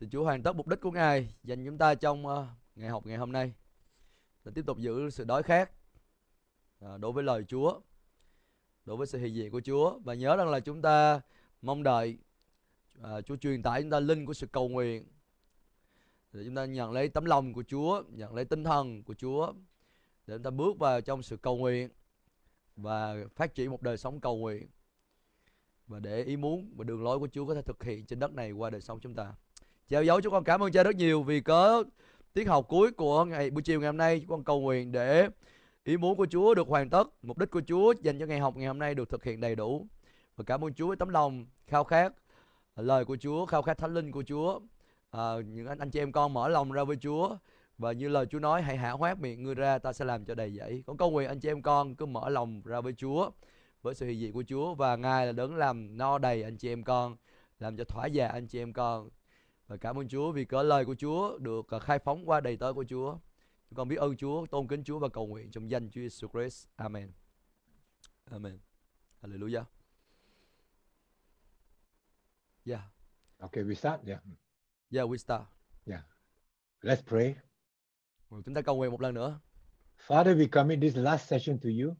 Xin Chúa hoàn tất mục đích của Ngài dành chúng ta trong uh, ngày học ngày hôm nay. Là tiếp tục giữ sự đói khát uh, đối với lời Chúa, đối với sự hiện diện của Chúa. Và nhớ rằng là chúng ta mong đợi uh, Chúa truyền tải chúng ta linh của sự cầu nguyện. Để chúng ta nhận lấy tấm lòng của Chúa, nhận lấy tinh thần của Chúa để chúng ta bước vào trong sự cầu nguyện và phát triển một đời sống cầu nguyện. Và để ý muốn và đường lối của Chúa có thể thực hiện trên đất này qua đời sống chúng ta. Chào dấu chúng con cảm ơn cha rất nhiều vì có tiết học cuối của ngày buổi chiều ngày hôm nay chúng con cầu nguyện để ý muốn của Chúa được hoàn tất, mục đích của Chúa dành cho ngày học ngày hôm nay được thực hiện đầy đủ. Và cảm ơn Chúa với tấm lòng khao khát lời của Chúa, khao khát thánh linh của Chúa. À, những anh, anh chị em con mở lòng ra với Chúa và như lời Chúa nói hãy hạ hoát miệng ngươi ra ta sẽ làm cho đầy dẫy. Con cầu nguyện anh chị em con cứ mở lòng ra với Chúa với sự hiện diện của Chúa và Ngài là đấng làm no đầy anh chị em con, làm cho thỏa dạ anh chị em con và cảm ơn Chúa vì cỡ lời của Chúa được à, khai phóng qua đầy tớ của Chúa. Chúng con biết ơn Chúa, tôn kính Chúa và cầu nguyện trong danh Chúa Jesus Christ. Amen. Amen. Hallelujah. Yeah. Okay, we start. Yeah. Yeah, we start. Yeah. Let's pray. Chúng ta cầu nguyện một lần nữa. Father, we commit this last session to you.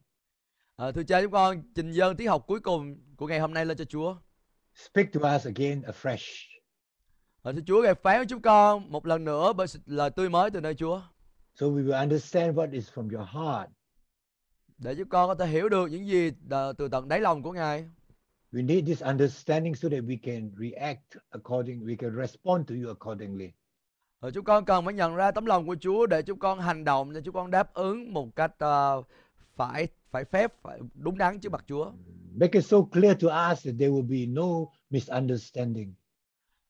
À, thưa cha chúng con trình dâng tiết học cuối cùng của ngày hôm nay lên cho Chúa. Speak to us again afresh. À, thưa Chúa, ngài phán với chúng con một lần nữa bởi lời tươi mới từ nơi Chúa. So we will understand what is from your heart. Để chúng con có thể hiểu được những gì từ tận đáy lòng của Ngài. We need this understanding so that we can react according, we can respond to you accordingly. Rồi chúng con cần phải nhận ra tấm lòng của Chúa để chúng con hành động để chúng con đáp ứng một cách uh, phải phải phép phải đúng đắn trước mặt Chúa. Make it so clear to us that there will be no misunderstanding.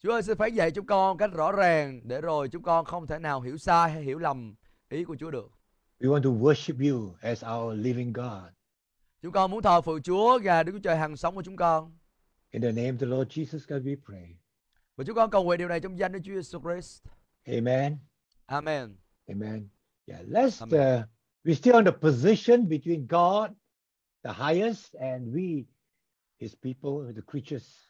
Chúa ơi xin phán dạy chúng con cách rõ ràng để rồi chúng con không thể nào hiểu sai hay hiểu lầm ý của Chúa được. We want to worship you as our living God. Chúng con muốn thờ phượng Chúa và Đức Chúa Trời hằng sống của chúng con. In the name of the Lord Jesus God we pray. Và chúng con cầu nguyện điều này trong danh Đức Chúa Jesus Christ. Amen. Amen. Amen. Yeah, let's Amen. Uh, we're still on the position between God, the highest, and we, His people, the creatures.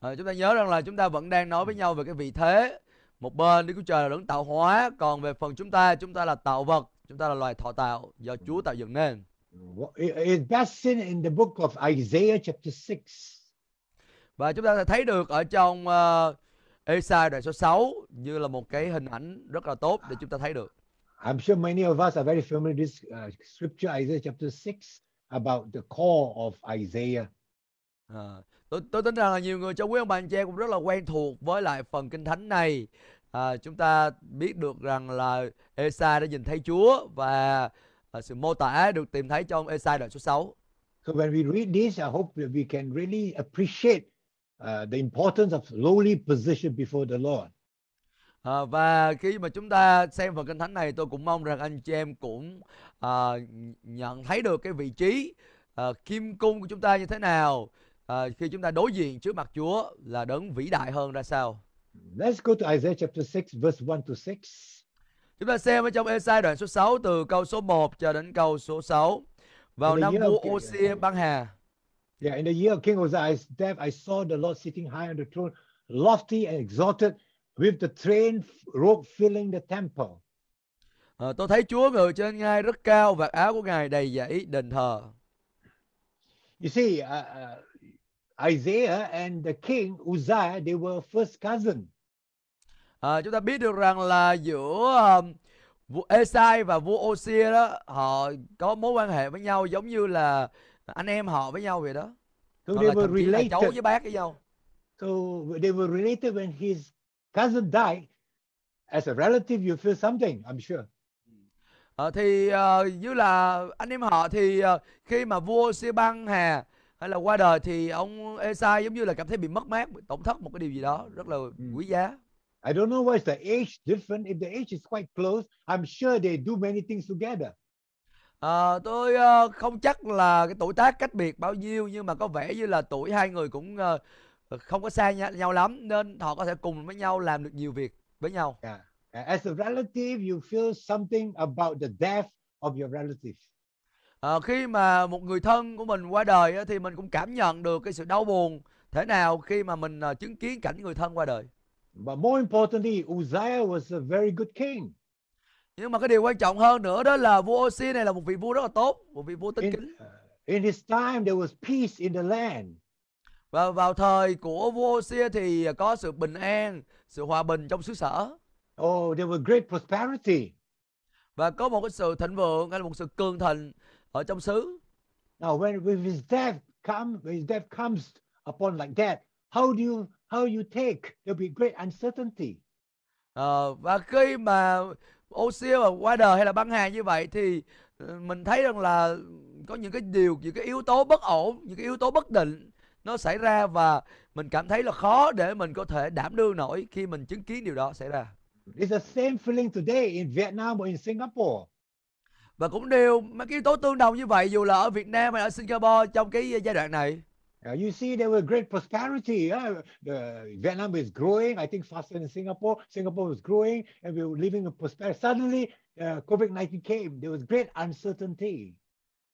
À, chúng ta nhớ rằng là chúng ta vẫn đang nói với nhau về cái vị thế. Một bên Đức Chúa Trời là đấng tạo hóa, còn về phần chúng ta, chúng ta là tạo vật, chúng ta là loài thọ tạo do Chúa tạo dựng nên. It's best seen in the book of Isaiah chapter 6. Và chúng ta sẽ thấy được ở trong uh, Esai đoạn số 6 như là một cái hình ảnh rất là tốt để chúng ta thấy được. I'm sure many of us are very familiar with this uh, scripture Isaiah chapter 6 about the call of Isaiah. À, tôi, tôi tin rằng là nhiều người trong quý ông bà anh chị cũng rất là quen thuộc với lại phần kinh thánh này. À, chúng ta biết được rằng là Esai đã nhìn thấy Chúa và à, sự mô tả được tìm thấy trong Esai đoạn số 6. So when we read this, I hope that we can really appreciate uh, the importance of lowly position before the Lord. À, và khi mà chúng ta xem phần kinh thánh này tôi cũng mong rằng anh chị em cũng à, nhận thấy được cái vị trí à, kim cung của chúng ta như thế nào à, khi chúng ta đối diện trước mặt Chúa là đấng vĩ đại hơn ra sao. Let's go to Isaiah chapter 6 verse 1 to 6. Chúng ta xem ở trong Esai đoạn số 6 từ câu số 1 cho đến câu số 6. Vào năm vua Osia băng hà. Yeah, in the year of King Uzziah's death, I saw the Lord sitting high on the throne, lofty and exalted, with the train robe filling the temple. À, tôi thấy Chúa ngự trên ngai rất cao và áo của ngài đầy dẫy đền thờ. You see, uh, uh, Isaiah and the king Uzziah, they were first cousin. À, chúng ta biết được rằng là giữa um, vua Esai và vua Osia đó họ có mối quan hệ với nhau giống như là anh em họ với nhau vậy đó. So they were related. cháu với bác với nhau. So they were related when his cousin died. As a relative, you feel something, I'm sure. À, thì uh, như là anh em họ thì uh, khi mà vua Sê Băng Hà hay là qua đời thì ông Esai giống như là cảm thấy bị mất mát, tổn thất một cái điều gì đó rất là mm. quý giá. I don't know what's the age different. If the age is quite close, I'm sure they do many things together. À, tôi uh, không chắc là cái tuổi tác cách biệt bao nhiêu nhưng mà có vẻ như là tuổi hai người cũng uh, không có xa nhau, nhau lắm nên họ có thể cùng với nhau làm được nhiều việc với nhau. Yeah. As a relative, you feel something about the death of your relative. À, khi mà một người thân của mình qua đời thì mình cũng cảm nhận được cái sự đau buồn thế nào khi mà mình uh, chứng kiến cảnh người thân qua đời. But more importantly, Uzziah was a very good king. nhưng mà cái điều quan trọng hơn nữa đó là vua Osi này là một vị vua rất là tốt một vị vua tinh In, kính uh, in his time, there was peace in the land. và vào thời của vua Osi thì có sự bình an sự hòa bình trong xứ sở Oh, there was great prosperity. và có một cái sự thịnh vượng hay là một sự cường thịnh ở trong xứ Now, when, when his death come, when his death comes upon like that, how do you how you take? There'll be great uncertainty. Ờ, và khi mà Osia qua đời hay là băng hà như vậy thì ờ, mình thấy rằng là có những cái điều những cái yếu tố bất ổn những cái yếu tố bất định nó xảy ra và mình cảm thấy là khó để mình có thể đảm đương nổi khi mình chứng kiến điều đó xảy ra It's the same feeling today in Vietnam or in Singapore. Và cũng đều mấy cái yếu tố tương đồng như vậy dù là ở Việt Nam hay ở Singapore trong cái giai đoạn này Uh, you see, there was great prosperity. Uh, the, Vietnam is growing, I think, faster than Singapore. Singapore was growing, and we were living in prosperity. Suddenly, uh, COVID 19 came. There was great uncertainty.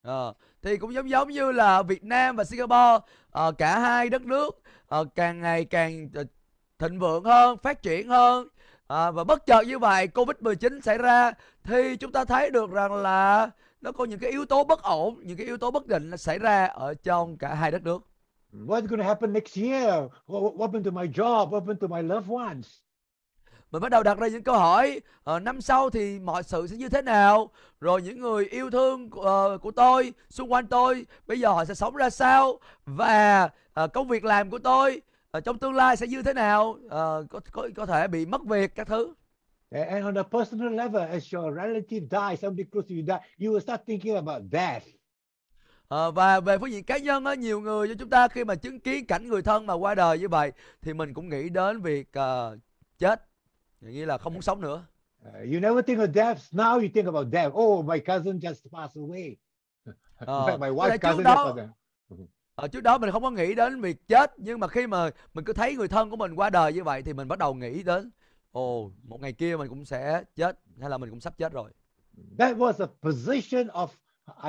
Ờ, thì cũng giống giống như là Việt Nam và Singapore ờ, cả hai đất nước ờ, càng ngày càng thịnh vượng hơn, phát triển hơn Ờ, và bất chợt như vậy Covid-19 xảy ra thì chúng ta thấy được rằng là nó có những cái yếu tố bất ổn, những cái yếu tố bất định xảy ra ở trong cả hai đất nước. What's going to happen next year? What, happened to my job? What happened to my loved ones? Mình bắt đầu đặt ra những câu hỏi ờ, năm sau thì mọi sự sẽ như thế nào? Rồi những người yêu thương của, ờ, của tôi, xung quanh tôi bây giờ họ sẽ sống ra sao? Và ờ, công việc làm của tôi ờ, trong tương lai sẽ như thế nào? Ờ, có, có có thể bị mất việc các thứ. And on a personal level, as your relative dies, somebody close to you die, you will start thinking about death. Ờ, và về phương diện cá nhân á, nhiều người cho chúng ta khi mà chứng kiến cảnh người thân mà qua đời như vậy thì mình cũng nghĩ đến việc ờ, chết, nghĩa là không muốn sống nữa. Uh, you never think of death. Now you think about death. Oh, my cousin just passed away. Fact, my trước cousin just đó. Ờ, trước đó mình không có nghĩ đến việc chết nhưng mà khi mà mình cứ thấy người thân của mình qua đời như vậy thì mình bắt đầu nghĩ đến ồ một ngày kia mình cũng sẽ chết hay là mình cũng sắp chết rồi. That was the position of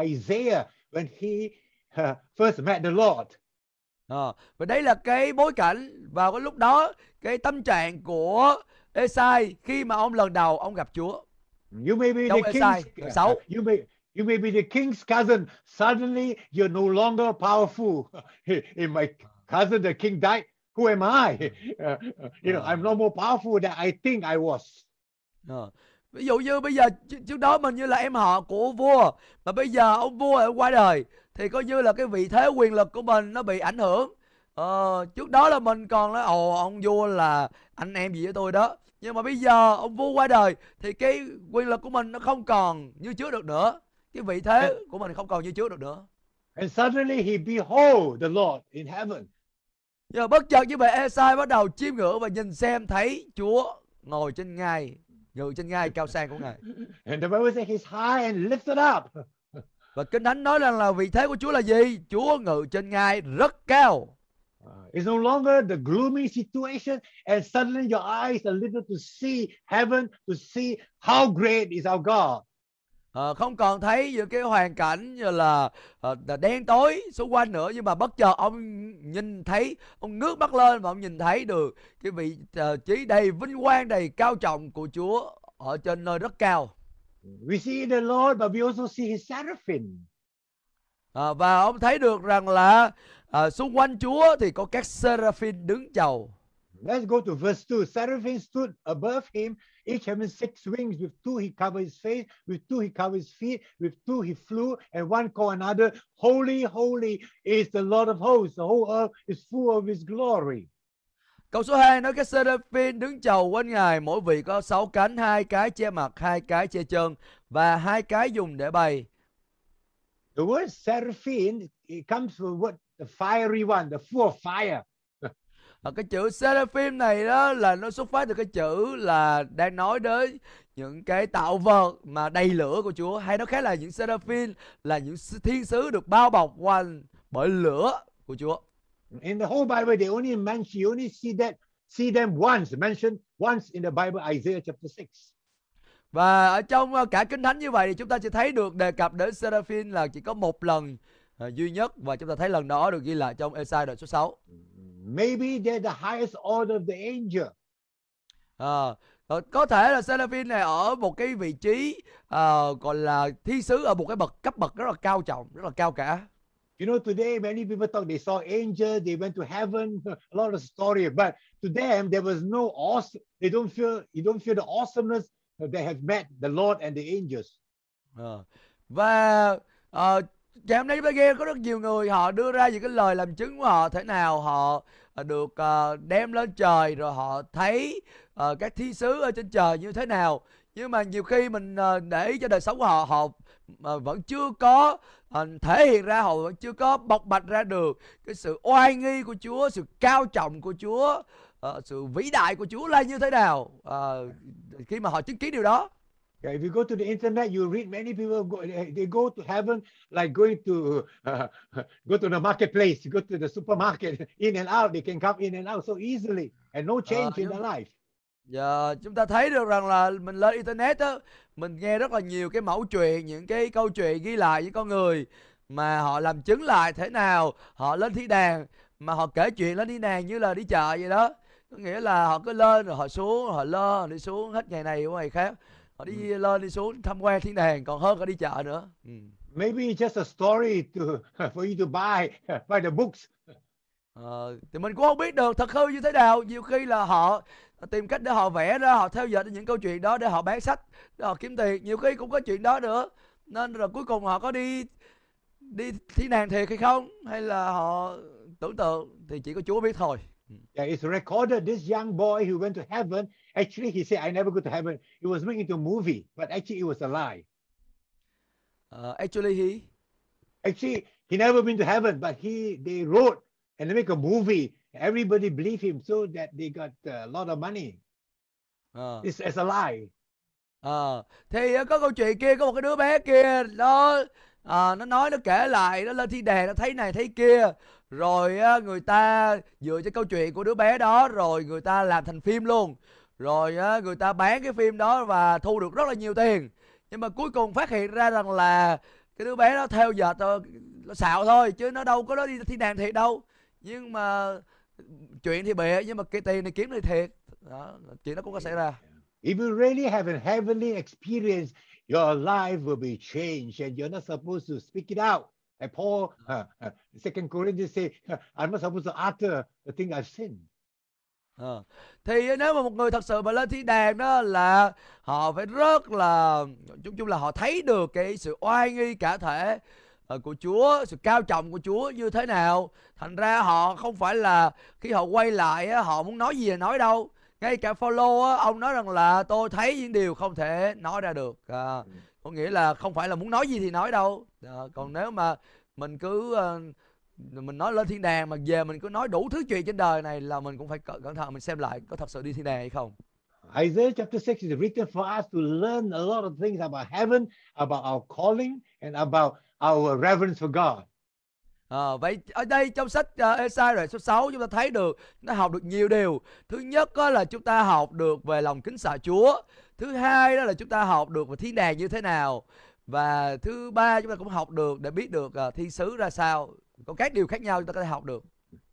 Isaiah when he uh, first met the Lord. Ờ, và đấy là cái bối cảnh vào cái lúc đó cái tâm trạng của Esai khi mà ông lần đầu ông gặp Chúa. You may be Trong the Esai, đoạn uh, you may you may be the king's cousin. Suddenly, you're no longer powerful. If my cousin, the king, died, who am I? Uh, you know, I'm no more powerful than I think I was. Ờ. Ví dụ như bây giờ trước đó mình như là em họ của vua mà bây giờ ông vua ở qua đời thì coi như là cái vị thế quyền lực của mình nó bị ảnh hưởng ờ, trước đó là mình còn nói ồ ông vua là anh em gì với tôi đó nhưng mà bây giờ ông vua qua đời thì cái quyền lực của mình nó không còn như trước được nữa cái vị thế của mình không còn như trước được nữa And suddenly he behold the Lord in heaven. mà bất chợt như vậy Esai bắt đầu chiêm ngưỡng và nhìn xem thấy Chúa ngồi trên ngai ngự trên ngai cao sang của ngài And the Bible says he's high and lifted up. Và Kinh Thánh nói rằng là vị thế của Chúa là gì? Chúa ngự trên ngai rất cao. Uh, it's no longer the gloomy situation, and suddenly your eyes are lifted to see heaven, to see how great is our God. Ờ, không còn thấy những cái hoàn cảnh như là, là đen tối xung quanh nữa nhưng mà bất chợt ông nhìn thấy ông ngước mắt lên và ông nhìn thấy được cái vị ờ, trí đầy vinh quang đầy cao trọng của Chúa ở trên nơi rất cao We see the Lord, but we also see his seraphim. Ờ, và ông thấy được rằng là ờ, xung quanh Chúa thì có các seraphim đứng chầu Let's go to verse 2. Seraphim stood above him, each having six wings. With two he covered his face, with two he covered his feet, with two he flew, and one called another, Holy, holy is the Lord of hosts. The whole earth is full of his glory. Câu số 2 nói các seraphim đứng chầu quanh ngài, mỗi vị có sáu cánh, hai cái che mặt, hai cái che chân và hai cái dùng để bay. The word seraphim it comes from what the fiery one, the full of fire. Và cái chữ seraphim này đó là nó xuất phát từ cái chữ là đang nói đến những cái tạo vật mà đầy lửa của Chúa hay nó khác là những seraphim là những thiên sứ được bao bọc quanh bởi lửa của Chúa. In the whole Bible, they only mention you only see that see them once, mentioned once in the Bible, Isaiah chapter 6. Và ở trong ờ, cả kinh thánh như vậy thì chúng ta chỉ thấy được đề cập đến seraphim là chỉ có một lần ờ, duy nhất và chúng ta thấy lần đó được ghi lại trong Esai đoạn số 6. Maybe they're the highest order of the angel. Ờ, có thể là Seraphim này ở một cái vị trí ờ, gọi là thi sứ ở một cái bậc cấp bậc rất là cao trọng, rất là cao cả. You know, today many people talk, they saw angels, they went to heaven, a lot of story, but to them there was no awesome, they don't feel, you don't feel the awesomeness that they have met the Lord and the angels. Ờ. Và ờ, ngày hôm nay chúng ta nghe có rất nhiều người, họ đưa ra những cái lời làm chứng của họ thế nào, họ ờ, được ờ, đem lên trời, rồi họ thấy ờ, các thi sứ ở trên trời như thế nào. Nhưng mà nhiều khi mình để ý cho đời sống của họ họ vẫn chưa có thể hiện ra, họ vẫn chưa có bộc bạch ra được cái sự oai nghi của Chúa, sự cao trọng của Chúa sự vĩ đại của Chúa là như thế nào. Khi mà họ chứng kiến điều đó Yeah, if you go to the internet, you read many people go, they go to heaven like going to uh, go to the marketplace, go to the supermarket, in and out. They can come in and out so easily, and no change in yeah. their life. Giờ chúng ta thấy được rằng là mình lên internet á, mình nghe rất là nhiều cái mẫu chuyện, những cái câu chuyện ghi lại với con người mà họ làm chứng lại thế nào, họ lên thi đàn mà họ kể chuyện lên thi đàn như là đi chợ vậy đó. Có nghĩa là họ cứ lên rồi họ xuống, họ lên, họ đi xuống hết ngày này qua ngày khác. Họ đi lên đi xuống tham quan thiên đàng còn hơn cả đi chợ nữa. Ừ. Maybe it's just a story to for you to buy buy the books. Ờ, thì mình cũng không biết được thật hư như thế nào nhiều khi là họ tìm cách để họ vẽ ra họ theo dõi những câu chuyện đó để họ bán sách để họ kiếm tiền nhiều khi cũng có chuyện đó nữa nên rồi cuối cùng họ có đi đi thi nàng thiệt hay không hay là họ tưởng tượng thì chỉ có Chúa biết thôi Yeah, it's recorded. This young boy who went to heaven. Actually, he said, "I never go to heaven." It was made into a movie, but actually, it was a lie. Ờ, actually he Actually, he never been to heaven, but he they wrote and they make a movie. Everybody believe him, so that they got a lot of money. Ờ. It's as a lie. Ờ, thì có câu chuyện kia có một cái đứa bé kia nó ờ, nó nói nó kể lại nó lên thiên đàng nó thấy này thấy kia rồi á, người ta dựa trên câu chuyện của đứa bé đó rồi người ta làm thành phim luôn. Rồi á, người ta bán cái phim đó và thu được rất là nhiều tiền. Nhưng mà cuối cùng phát hiện ra rằng là cái đứa bé đó theo dệt ờ, nó xạo thôi chứ nó đâu có đó đi thiên đàng thiệt đâu. Nhưng mà chuyện thì bịa nhưng mà cái tiền này kiếm thì thiệt. Đó, chuyện đó cũng có xảy ra. If you really have a heavenly experience, your life will be changed, and you're not supposed to speak it out. And Paul, uh, uh, Second Corinthians say, "I'm not supposed to utter the thing I've sinned." Ờ. Thì nếu mà một người thật sự mà lên thiên đàng đó là họ phải rất là chung chung là họ thấy được cái sự oai nghi cả thể ờ, của Chúa, sự cao trọng của Chúa như thế nào. Thành ra họ không phải là khi họ quay lại họ muốn nói gì là nói đâu. Ngay cả Phaolô ông nói rằng là tôi thấy những điều không thể nói ra được. À, có nghĩa là không phải là muốn nói gì thì nói đâu. Ờ, còn nếu mà mình cứ ờ, mình nói lên thiên đàng mà về mình cứ nói đủ thứ chuyện trên đời này là mình cũng phải cẩn thận mình xem lại có thật sự đi thiên đàng hay không Isaiah chapter 6 is written for us to learn a lot of things about heaven, about our calling, and about our reverence for God. Ờ, vậy ở đây trong sách uh, Esai rồi số 6 chúng ta thấy được ta học được nhiều điều thứ nhất đó là chúng ta học được về lòng kính sợ Chúa thứ hai đó là chúng ta học được về thiên đàng như thế nào và thứ ba chúng ta cũng học được để biết được uh, thiên sứ ra sao có các điều khác nhau chúng ta có thể học được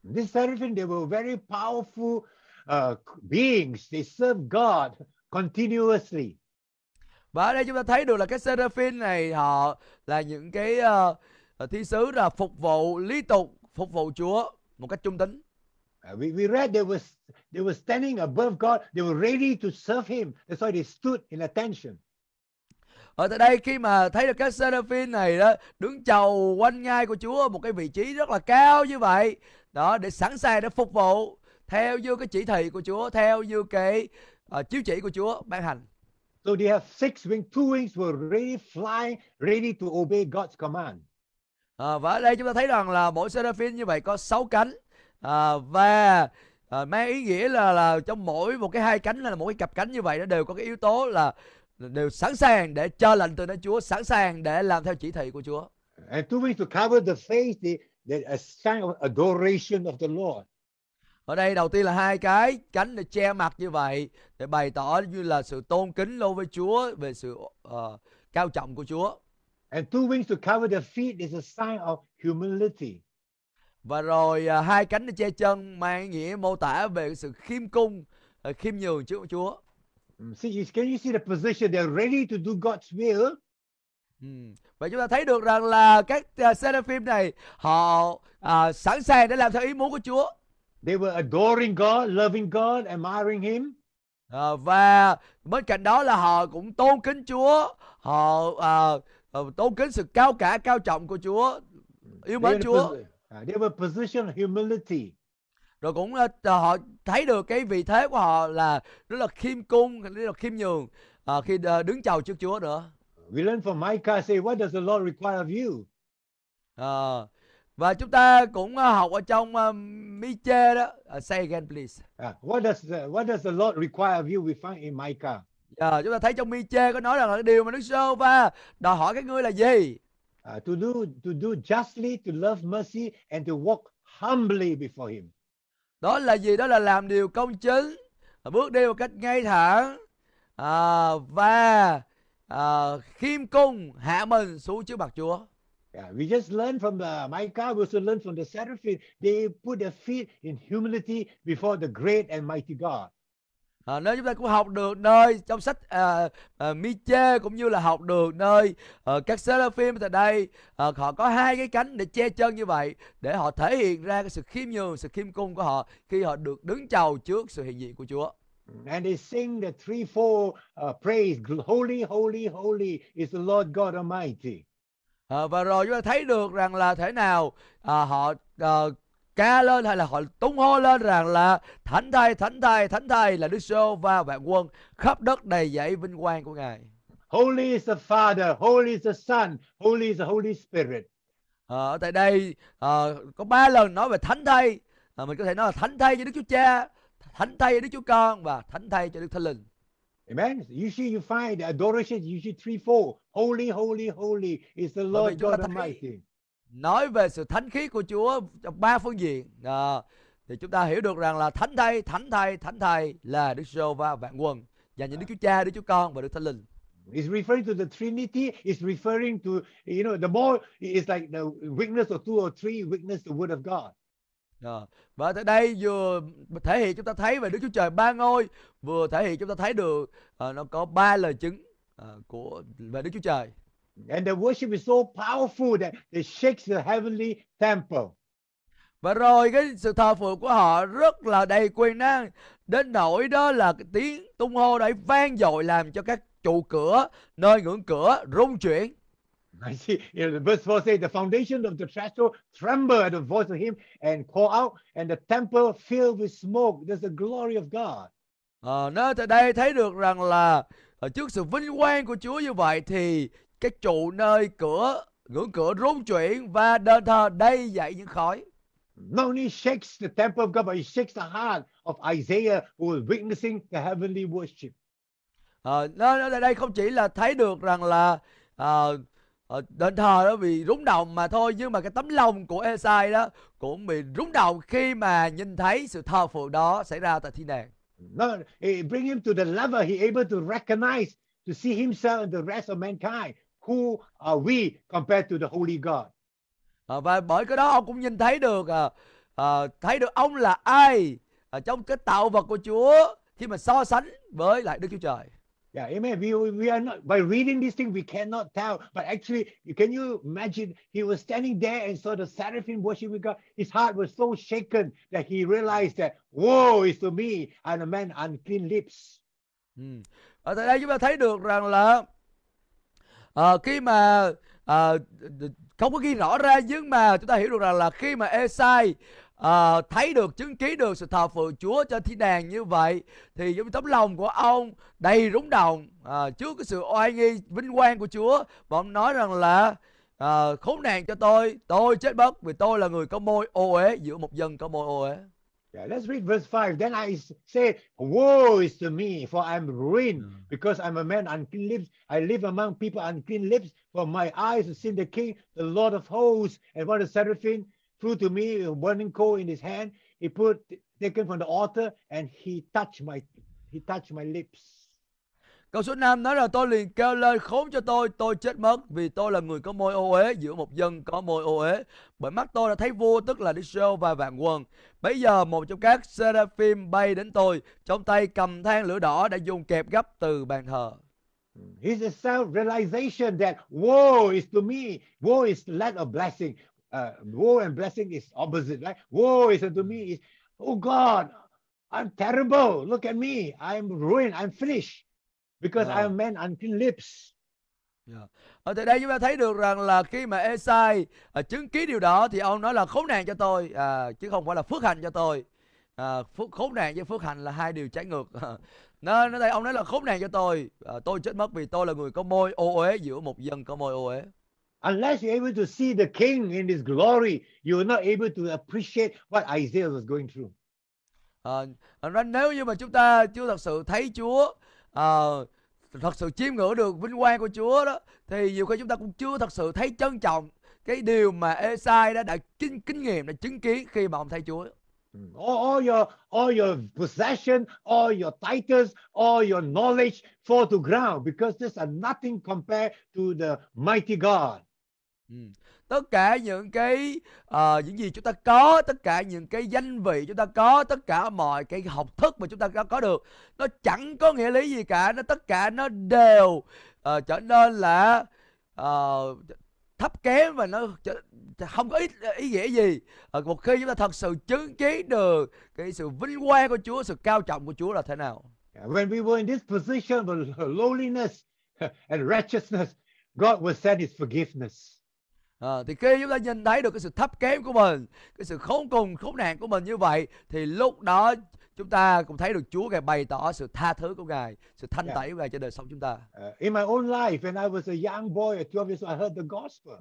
These seraphim, they were very powerful uh, beings. They serve God continuously. Và ở đây chúng ta thấy được là cái seraphim này họ là những cái uh, thi sứ là phục vụ liên tục phục vụ Chúa một cách trung tín. Uh, we, we read they were they were standing above God. They were ready to serve Him. That's why they stood in attention. Ở tại đây khi mà thấy được cái seraphim này đó đứng chầu quanh ngai của Chúa một cái vị trí rất là cao như vậy đó để sẵn sàng để phục vụ theo như cái chỉ thị của Chúa theo như cái uh, chiếu chỉ của Chúa ban hành. So they have six wings. Two wings were ready flying, ready to obey God's command. À, và ở đây chúng ta thấy rằng là mỗi seraphim như vậy có 6 cánh à, và à, mang ý nghĩa là là trong mỗi một cái hai cánh là một cái cặp cánh như vậy nó đều có cái yếu tố là đều sẵn sàng để cho lệnh từ nơi Chúa, sẵn sàng để làm theo chỉ thị của Chúa. And two wings to cover the face, they, they a sign of adoration of the Lord. Ở đây đầu tiên là hai cái cánh để che mặt như vậy để bày tỏ như là sự tôn kính đối với Chúa về sự ờ, cao trọng của Chúa. And two wings to cover the feet is a sign of humility. Và rồi à, hai cánh để che chân mang nghĩa mô tả về sự khiêm cung ờ, khiêm nhường trước Chúa. Mm, See, can you see the position? They're ready to do God's will, Ừ. Và chúng ta thấy được rằng là các uh, seraphim này họ à, sẵn sàng để làm theo ý muốn của Chúa. They were adoring God, loving God, admiring Him. À, và bên cạnh đó là họ cũng tôn kính Chúa, họ à, ờ, tôn kính sự cao cả cao trọng của Chúa, yêu mến Chúa. posi- uh, they were a position of humility. Rồi cũng ờ, họ thấy được cái vị thế của họ là rất là khiêm cung, rất là khiêm nhường à, khi ờ, đứng chầu trước Chúa nữa. We learn from Micah, say, What does the Lord require of you? À, và chúng ta cũng học ở trong uh, Mi-chê đó. À, say again please. Uh, what does the, what does the Lord require of you? We find in Micah. Dạ, chúng ta thấy trong Mi-chê có nói rằng là điều mà Đức Sô va đòi hỏi các ngươi là gì? Uh, to do to do justly, to love mercy, and to walk humbly before Him. Đó là gì? Đó là làm điều công chính, bước đi một cách ngay thẳng à, và à, khiêm cung hạ mình xuống trước mặt Chúa. Yeah, we just learn from the Micah. We also learn from the seraphim. They put their feet in humility before the great and mighty God. À, nếu chúng ta cũng học được nơi trong sách à, à, Mi-chê cũng như là học được nơi à, các seraphim tại đây à, họ có hai cái cánh để che chân như vậy để họ thể hiện ra cái sự khiêm nhường, sự khiêm cung của họ khi họ được đứng chầu trước sự hiện diện của Chúa. And they sing the three, four uh, praise. Holy, holy, holy is the Lord God Almighty. À, và rồi chúng ta thấy được rằng là thế nào à, họ à, ca lên hay là họ tung hô lên rằng là thánh thầy thánh thầy thánh thầy là Đức Sô và vạn quân khắp đất đầy dẫy vinh quang của ngài. Holy is the Father, holy is the Son, holy is the Holy Spirit. À, ở tại đây à, có ba lần nói về thánh thầy à, mình có thể nói là thánh thầy cho Đức Chúa Cha, thánh thầy cho Đức Chúa Con và thánh thầy cho Đức Thánh Linh. Amen. Usually you find adoration usually three, four. Holy, holy, holy is the Lord God Almighty. Nói về sự thánh khiết của Chúa trong ba phương diện à, thì chúng ta hiểu được rằng là thánh thầy, thánh thầy, thánh thầy là Đức Sô và vạn quân dành cho Đức Chúa Cha, Đức Chúa Con và Đức Thánh Linh. It's referring to the Trinity. It's referring to, you know, the more it's like the witness of two or three witness the word of God. À, và tại đây vừa thể hiện chúng ta thấy về Đức Chúa Trời ba ngôi, vừa thể hiện chúng ta thấy được à, nó có ba lời chứng à, của về Đức Chúa Trời. And the worship is so powerful that it shakes the heavenly temple. Và rồi cái sự thờ phượng của họ rất là đầy quyền năng đến nỗi đó là cái tiếng tung hô đấy vang dội làm cho các trụ cửa nơi ngưỡng cửa rung chuyển. I see, you know, the verse 4 says, the foundation of the threshold trembled at the voice of him and call out, and the temple filled with smoke. There's the glory of God. Ờ, nơi tại đây thấy được rằng là ở trước sự vinh quang của Chúa như vậy thì các trụ nơi cửa ngưỡng cửa rung chuyển và đền thờ đầy dậy những khói. Only shakes the temple of God, but it shakes the heart of Isaiah who was witnessing the heavenly worship. Nơi nơi tại đây không chỉ là thấy được rằng là ờ, ờ, đền thờ đó bị rúng động mà thôi nhưng mà cái tấm lòng của Esai đó cũng bị rúng động khi mà nhìn thấy sự thờ phượng đó xảy ra tại thiên đàng. Not, it bring him to the level he able to recognize, to see himself and the rest of mankind. Who are we compared to the holy God? Ờ, và bởi cái đó ông cũng nhìn thấy được ờ, ờ, thấy được ông là ai ở trong cái tạo vật của Chúa khi mà so sánh với lại Đức Chúa Trời. Yeah, amen. We, we are not, by reading these things, we cannot tell. But actually, can you imagine? He was standing there and saw the seraphim worshiping God. His heart was so shaken that he realized that, woe is to me, I'm a man unclean lips. Ừ. Ở tại đây chúng ta thấy được rằng là à, khi mà à, không có ghi rõ ra nhưng mà chúng ta hiểu được rằng là khi mà Esai à, thấy được chứng kiến được sự thờ phượng Chúa trên thiên đàng như vậy thì giống tấm lòng của ông đầy rúng động. À, trước cái sự oai nghi vinh quang của Chúa và ông nói rằng là à, khốn nạn cho tôi tôi chết bất vì tôi là người có môi ô uế giữa một dân có môi ô uế. Yeah, let's read verse 5. Then I say, Woe is to me, for I'm ruined, because I'm a man unclean lips. I live among people unclean lips, for my eyes have seen the King, the Lord of hosts. And one of the seraphim flew to me, a burning coal in his hand. He put taken from the altar, and he touched my he touched my lips. Câu số 5 nói là tôi liền kêu lên khốn cho tôi, tôi chết mất vì tôi là người có môi ô uế giữa một dân có môi ô uế. Bởi mắt tôi đã thấy vua tức là Israel và vạn quân. Bây giờ một trong các seraphim bay đến tôi, trong tay cầm than lửa đỏ đã dùng kẹp gấp từ bàn thờ. His self-realization that woe is to me, woe is lack of blessing. Uh, woe and blessing is opposite, right? Woe is to me is, oh God, I'm terrible. Look at me. I'm ruined. I'm finished because Wow. I'm a man unclean lips. Ở tại đây chúng ta thấy được rằng là khi mà Esai à, chứng kiến điều đó thì ông nói là khốn nạn cho tôi à, chứ không phải là phước hạnh cho tôi. À, phước, khốn nạn với phước hạnh là hai điều trái ngược. Nên ở đây ông nói là khốn nạn cho tôi, à, tôi chết mất vì tôi là người có môi ô uế giữa một dân có môi ô uế. Unless you're able to see the king in his glory, you're not able to appreciate what Isaiah was going through. À, ra nếu như mà chúng ta chưa thật sự thấy Chúa à, thật sự chiêm ngưỡng được vinh quang của Chúa đó thì nhiều khi chúng ta cũng chưa thật sự thấy trân trọng cái điều mà Esai đã đã kinh kinh nghiệm đã chứng kiến khi mà ông thấy Chúa. All, all your all your possession, all your titles, all your knowledge fall to ground because these are nothing compared to the mighty God. Ừ. Tất cả những cái uh, những gì chúng ta có, tất cả những cái danh vị chúng ta có, tất cả mọi cái học thức mà chúng ta có, có được, nó chẳng có nghĩa lý gì cả, nó tất cả nó đều uh, trở nên là uh, thấp kém và nó không có ý, ý nghĩa gì. Ờ, một khi chúng ta thật sự chứng kiến được cái sự vinh quang của Chúa, sự cao trọng của Chúa là thế nào. When we were in this position of lowliness and righteousness, God will send His forgiveness. Ờ, thì khi chúng ta nhìn thấy được cái sự thấp kém của mình, cái sự khốn cùng, khốn nạn của mình như vậy, thì lúc đó chúng ta cũng thấy được Chúa Ngài bày tỏ sự tha thứ của Ngài, sự thanh Yeah. tẩy của Ngài trên đời sống chúng ta. Uh, in my own life, when I was a young boy at 12 years old, I heard the gospel.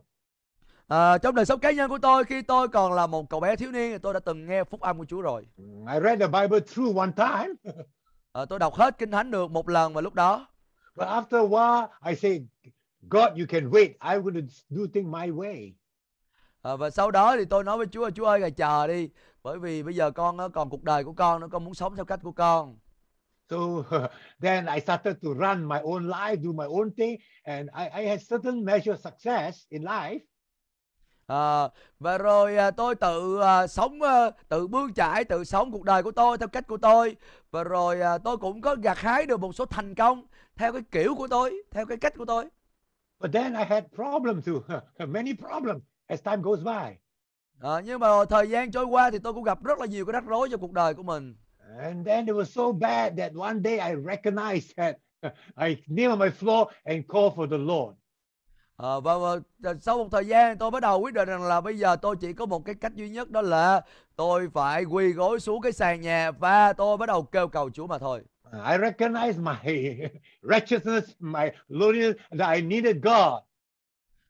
Ờ, trong đời sống cá nhân của tôi, khi tôi còn là một cậu bé thiếu niên, thì tôi đã từng nghe phúc âm của Chúa rồi. Mm, I read the Bible through one time, Ờ, tôi đọc hết kinh thánh được một lần và lúc đó. but after a while, I say, God, you can wait. I will do things my way. Ờ, và sau đó thì tôi nói với Chúa, Chúa ơi, Ngài chờ đi, bởi vì bây giờ con nó còn cuộc đời của con, nó con muốn sống theo cách của con. So then I started to run my own life, do my own thing, and I, I had certain measure of success in life. Ờ, và rồi à, tôi tự à, sống à, tự bươn chải tự sống cuộc đời của tôi theo cách của tôi và rồi à, tôi cũng có gặt hái được một số thành công theo cái kiểu của tôi theo cái cách của tôi But then I had problems too, many problems as time goes by. Ờ, nhưng mà thời gian trôi qua thì tôi cũng gặp rất là nhiều cái rắc rối trong cuộc đời của mình And then it was so bad that one day I recognized that I kneel on my floor and call for the Lord. Ờ, và, và sau một thời gian tôi bắt đầu quyết định rằng là bây giờ tôi chỉ có một cái cách duy nhất đó là tôi phải quỳ gối xuống cái sàn nhà và tôi bắt đầu kêu cầu Chúa mà thôi I recognized my righteousness, my lowliness, that I needed God.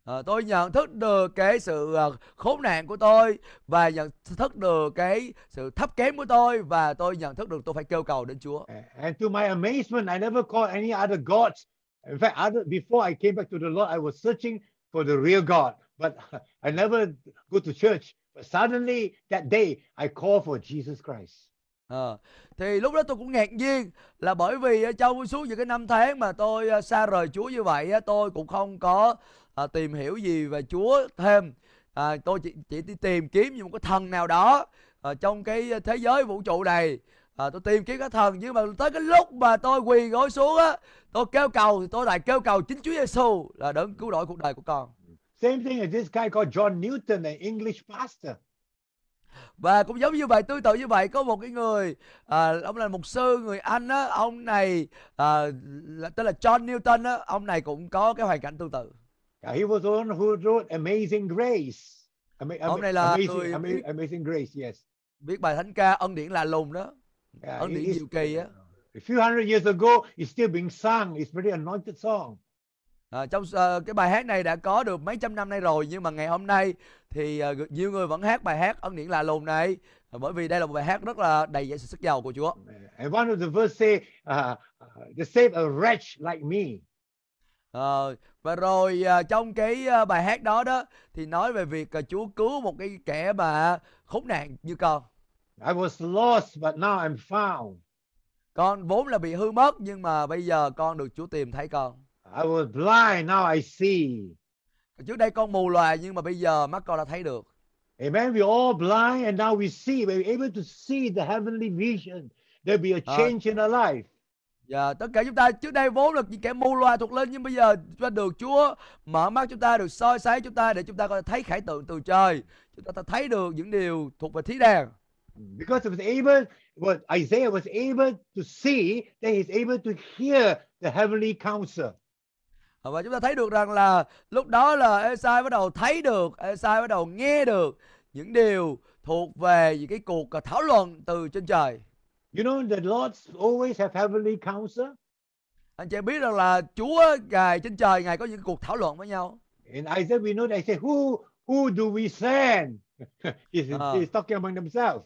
Ờ, tôi nhận thức được cái sự ờ, khốn nạn của tôi và nhận thức được cái sự thấp kém của tôi và tôi nhận thức được tôi phải kêu cầu đến Chúa. And to my amazement, I never called any other gods. In fact, other, before I came back to the Lord, I was searching for the real God, but I never go to church. But suddenly that day, I called for Jesus Christ. Ờ, thì lúc đó tôi cũng ngạc nhiên là bởi vì trong suốt những cái năm tháng mà tôi ờ, xa rời Chúa như vậy tôi cũng không có à, tìm hiểu gì về Chúa thêm. À, tôi chỉ chỉ đi tìm kiếm những cái thần nào đó à, trong cái thế giới vũ trụ này. À, tôi tìm kiếm cái thần nhưng mà tới cái lúc mà tôi quỳ gối xuống á, tôi kêu cầu thì tôi lại kêu cầu chính Chúa Giêsu là đấng cứu rỗi cuộc đời của con. Same thing as this guy called John Newton, an English pastor. Và cũng giống như vậy, tương tự như vậy có một cái người à, ông là mục sư người Anh á, ông này à, là, tên là John Newton á, ông này cũng có cái hoàn cảnh tương tự. Uh, he was the one who wrote Amazing Grace. Ama- ama- Ông này là amazing, người ama- amazing Grace, yes. Viết bài thánh ca ân điển lạ lùng đó. Yeah, Ân điển diệu kỳ á. A few hundred years ago, it's still being sung. It's very anointed song. À, trong ờ, cái bài hát này đã có được mấy trăm năm nay rồi nhưng mà ngày hôm nay thì ờ, nhiều người vẫn hát bài hát ân điển lạ lùng này bởi vì đây là một bài hát rất là đầy dẫy sự sức giàu của Chúa. And one of the verse say, uh, uh, "To save a wretch like me." Ờ, và rồi à, trong cái à, bài hát đó đó thì nói về việc à, Chúa cứu một cái kẻ mà khốn nạn như con. I was lost, but now I'm found. con vốn là bị hư mất nhưng mà bây giờ con được Chúa tìm thấy con. I was blind, now I see. Trước đây con mù loà nhưng mà bây giờ mắt con đã thấy được. Amen. We're all blind and now we see. We're able to see the heavenly vision. There'll be a Uh, change in our life. Và tất cả chúng ta trước đây vốn là những kẻ mù loà thuộc linh nhưng bây giờ chúng ta được Chúa mở mắt chúng ta được soi sáng chúng ta để chúng ta có thể thấy khải tượng từ trời. Chúng ta thấy được những điều thuộc về thí đàn. Because it was able, what Isaiah was able to see, that he's able to hear the heavenly counsel. Và chúng ta thấy được rằng là lúc đó là Esai bắt đầu thấy được, Esai bắt đầu nghe được những điều thuộc về những cái cuộc à, thảo luận từ trên trời. You know, the Lord always have heavenly counsel. Anh chị biết rằng là Chúa Ngài trên trời Ngài có những cuộc thảo luận với nhau. In Isaiah, we know that they say, Who who do we send? he's, Ah. he's talking among themselves.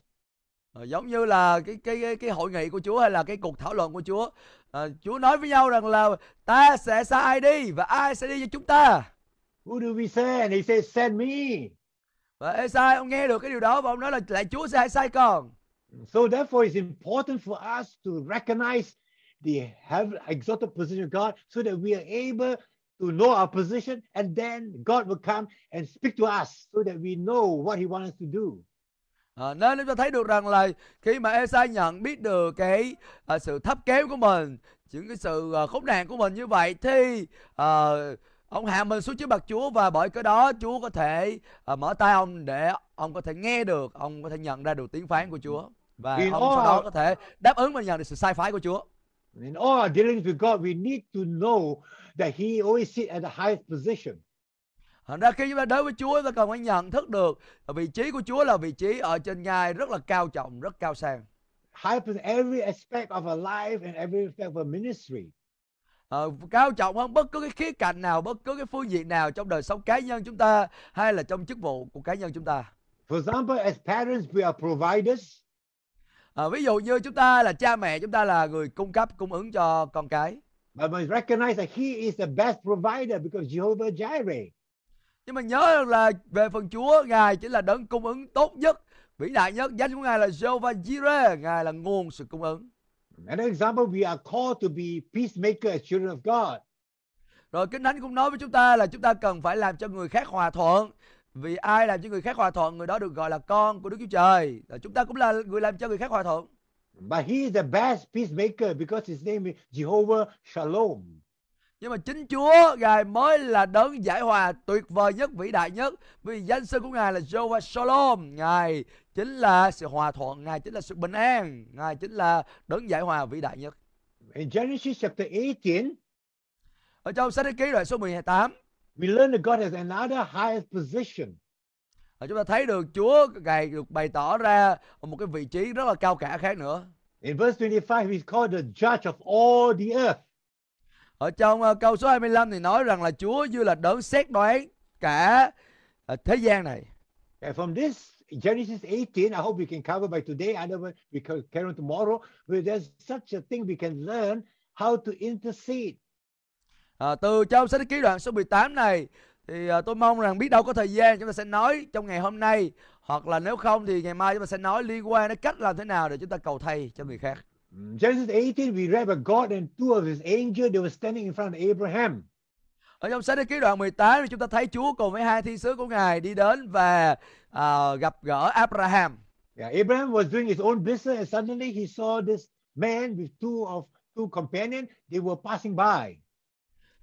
Ờ, giống như là cái cái cái hội nghị của Chúa hay là cái cuộc thảo luận của Chúa. Ờ, Chúa nói với nhau rằng là ta sẽ sai ai đi và ai sẽ đi cho chúng ta. Who do we send? He says, Send me. Và Esai ông nghe được cái điều đó và ông nói là lại Chúa sẽ sai con. So therefore, it's important for us to recognize the heaven, exalted position of God so that we are able to know our position and then God will come and speak to us so that we know what he wants us to do. À, nên chúng ta thấy được rằng là khi mà Esai nhận biết được cái à, sự thấp kém của mình, những cái sự à, khốn nạn của mình như vậy thì à, ông hạ mình xuống trước mặt Chúa và bởi cái đó Chúa có thể à, mở tay ông để ông có thể nghe được, ông có thể nhận ra được tiếng phán của Chúa và In ông sau đó có thể đáp ứng và nhận được sự sai phái của Chúa. In all our dealings with God, we need to know that he always sits at the highest position. Thành ra khi chúng ta đến với Chúa, ta cần phải nhận thức được vị trí của Chúa là vị trí ở trên ngai rất là cao trọng, rất cao sang. High position, every aspect of our life and every aspect of our ministry. Ờ, cao trọng hơn bất cứ cái khía cạnh nào, bất cứ cái phương diện nào trong đời sống cá nhân chúng ta hay là trong chức vụ của cá nhân chúng ta. For example, as parents, we are providers. Ờ, ví dụ như chúng ta là cha mẹ, chúng ta là người cung cấp, cung ứng cho con cái. But we recognize that he is the best provider because Jehovah Jireh. Nhưng mà nhớ rằng là về phần Chúa, Ngài chính là đấng cung ứng tốt nhất, vĩ đại nhất. Danh của Ngài là Jehovah Jireh, Ngài là nguồn sự cung ứng. Another example, we are called to be peacemaker as children of God. Rồi Kinh Thánh cũng nói với chúng ta là chúng ta cần phải làm cho người khác hòa thuận. Vì ai làm cho người khác hòa thuận, người đó được gọi là con của Đức Chúa Trời. Và chúng ta cũng là người làm cho người khác hòa thuận. But he is the best peacemaker because his name is Jehovah Shalom. Nhưng mà chính Chúa Ngài mới là đấng giải hòa tuyệt vời nhất, vĩ đại nhất. Vì danh xưng của Ngài là Jehovah Shalom. Ngài chính là sự hòa thuận, Ngài chính là sự bình an, Ngài chính là đấng giải hòa vĩ đại nhất. In Genesis chapter 18, Ở trong sách ký đoạn số 18, we learn that God has another highest position. ở chúng ta thấy được Chúa Ngài được bày tỏ ra một cái vị trí rất là cao cả khác nữa. In verse 25, he's called the judge of all the earth. Ở trong ờ, câu số 25 thì nói rằng là Chúa như là đấng xét đoán cả ờ, thế gian này. And from this, Genesis 18, I hope we can cover by today, otherwise we can carry on tomorrow, where there's such a thing we can learn how to intercede. À, từ trong sách ký đoạn số 18 này thì à, tôi mong rằng biết đâu có thời gian chúng ta sẽ nói trong ngày hôm nay hoặc là nếu không thì ngày mai chúng ta sẽ nói liên quan đến cách làm thế nào để chúng ta cầu thay cho người khác. Genesis 18, we read about God and two of his angels, they were standing in front of Abraham. Ở trong sách ký đoạn 18 thì chúng ta thấy Chúa cùng với hai thiên sứ của Ngài đi đến và à, gặp gỡ Abraham. Yeah, Abraham was doing his own business and suddenly he saw this man with two of two companions, they were passing by.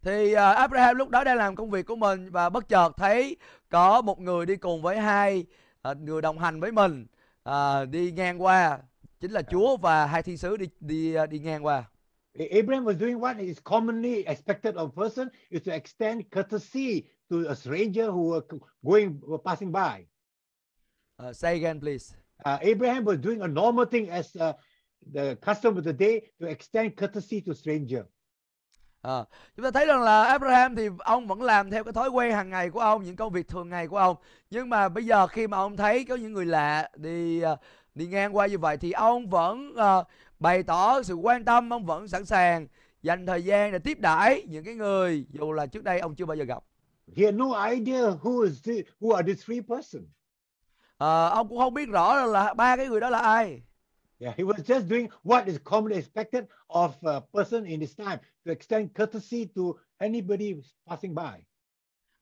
Thì à, Abraham lúc đó đang làm công việc của mình và bất chợt thấy có một người đi cùng với hai à, người đồng hành với mình à, đi ngang qua chính là Chúa và hai thiên sứ đi đi à, đi ngang qua. Abraham was doing what is commonly expected of a person is to extend courtesy to a stranger who were going were passing by. Uh, say again please. Uh, Abraham was doing a normal thing as uh, the custom of the day to extend courtesy to stranger. À, chúng ta thấy rằng là Abraham thì ông vẫn làm theo cái thói quen hàng ngày của ông, những công việc thường ngày của ông. Nhưng mà bây giờ khi mà ông thấy có những người lạ đi à, đi ngang qua như vậy thì ông vẫn à, bày tỏ sự quan tâm, ông vẫn sẵn sàng dành thời gian để tiếp đãi những cái người dù là trước đây ông chưa bao giờ gặp. He had no idea who is the, who are these three persons. À, ông cũng không biết rõ là ba cái người đó là ai. Yeah, he was just doing what is commonly expected of a person in his time to extend courtesy to anybody passing by.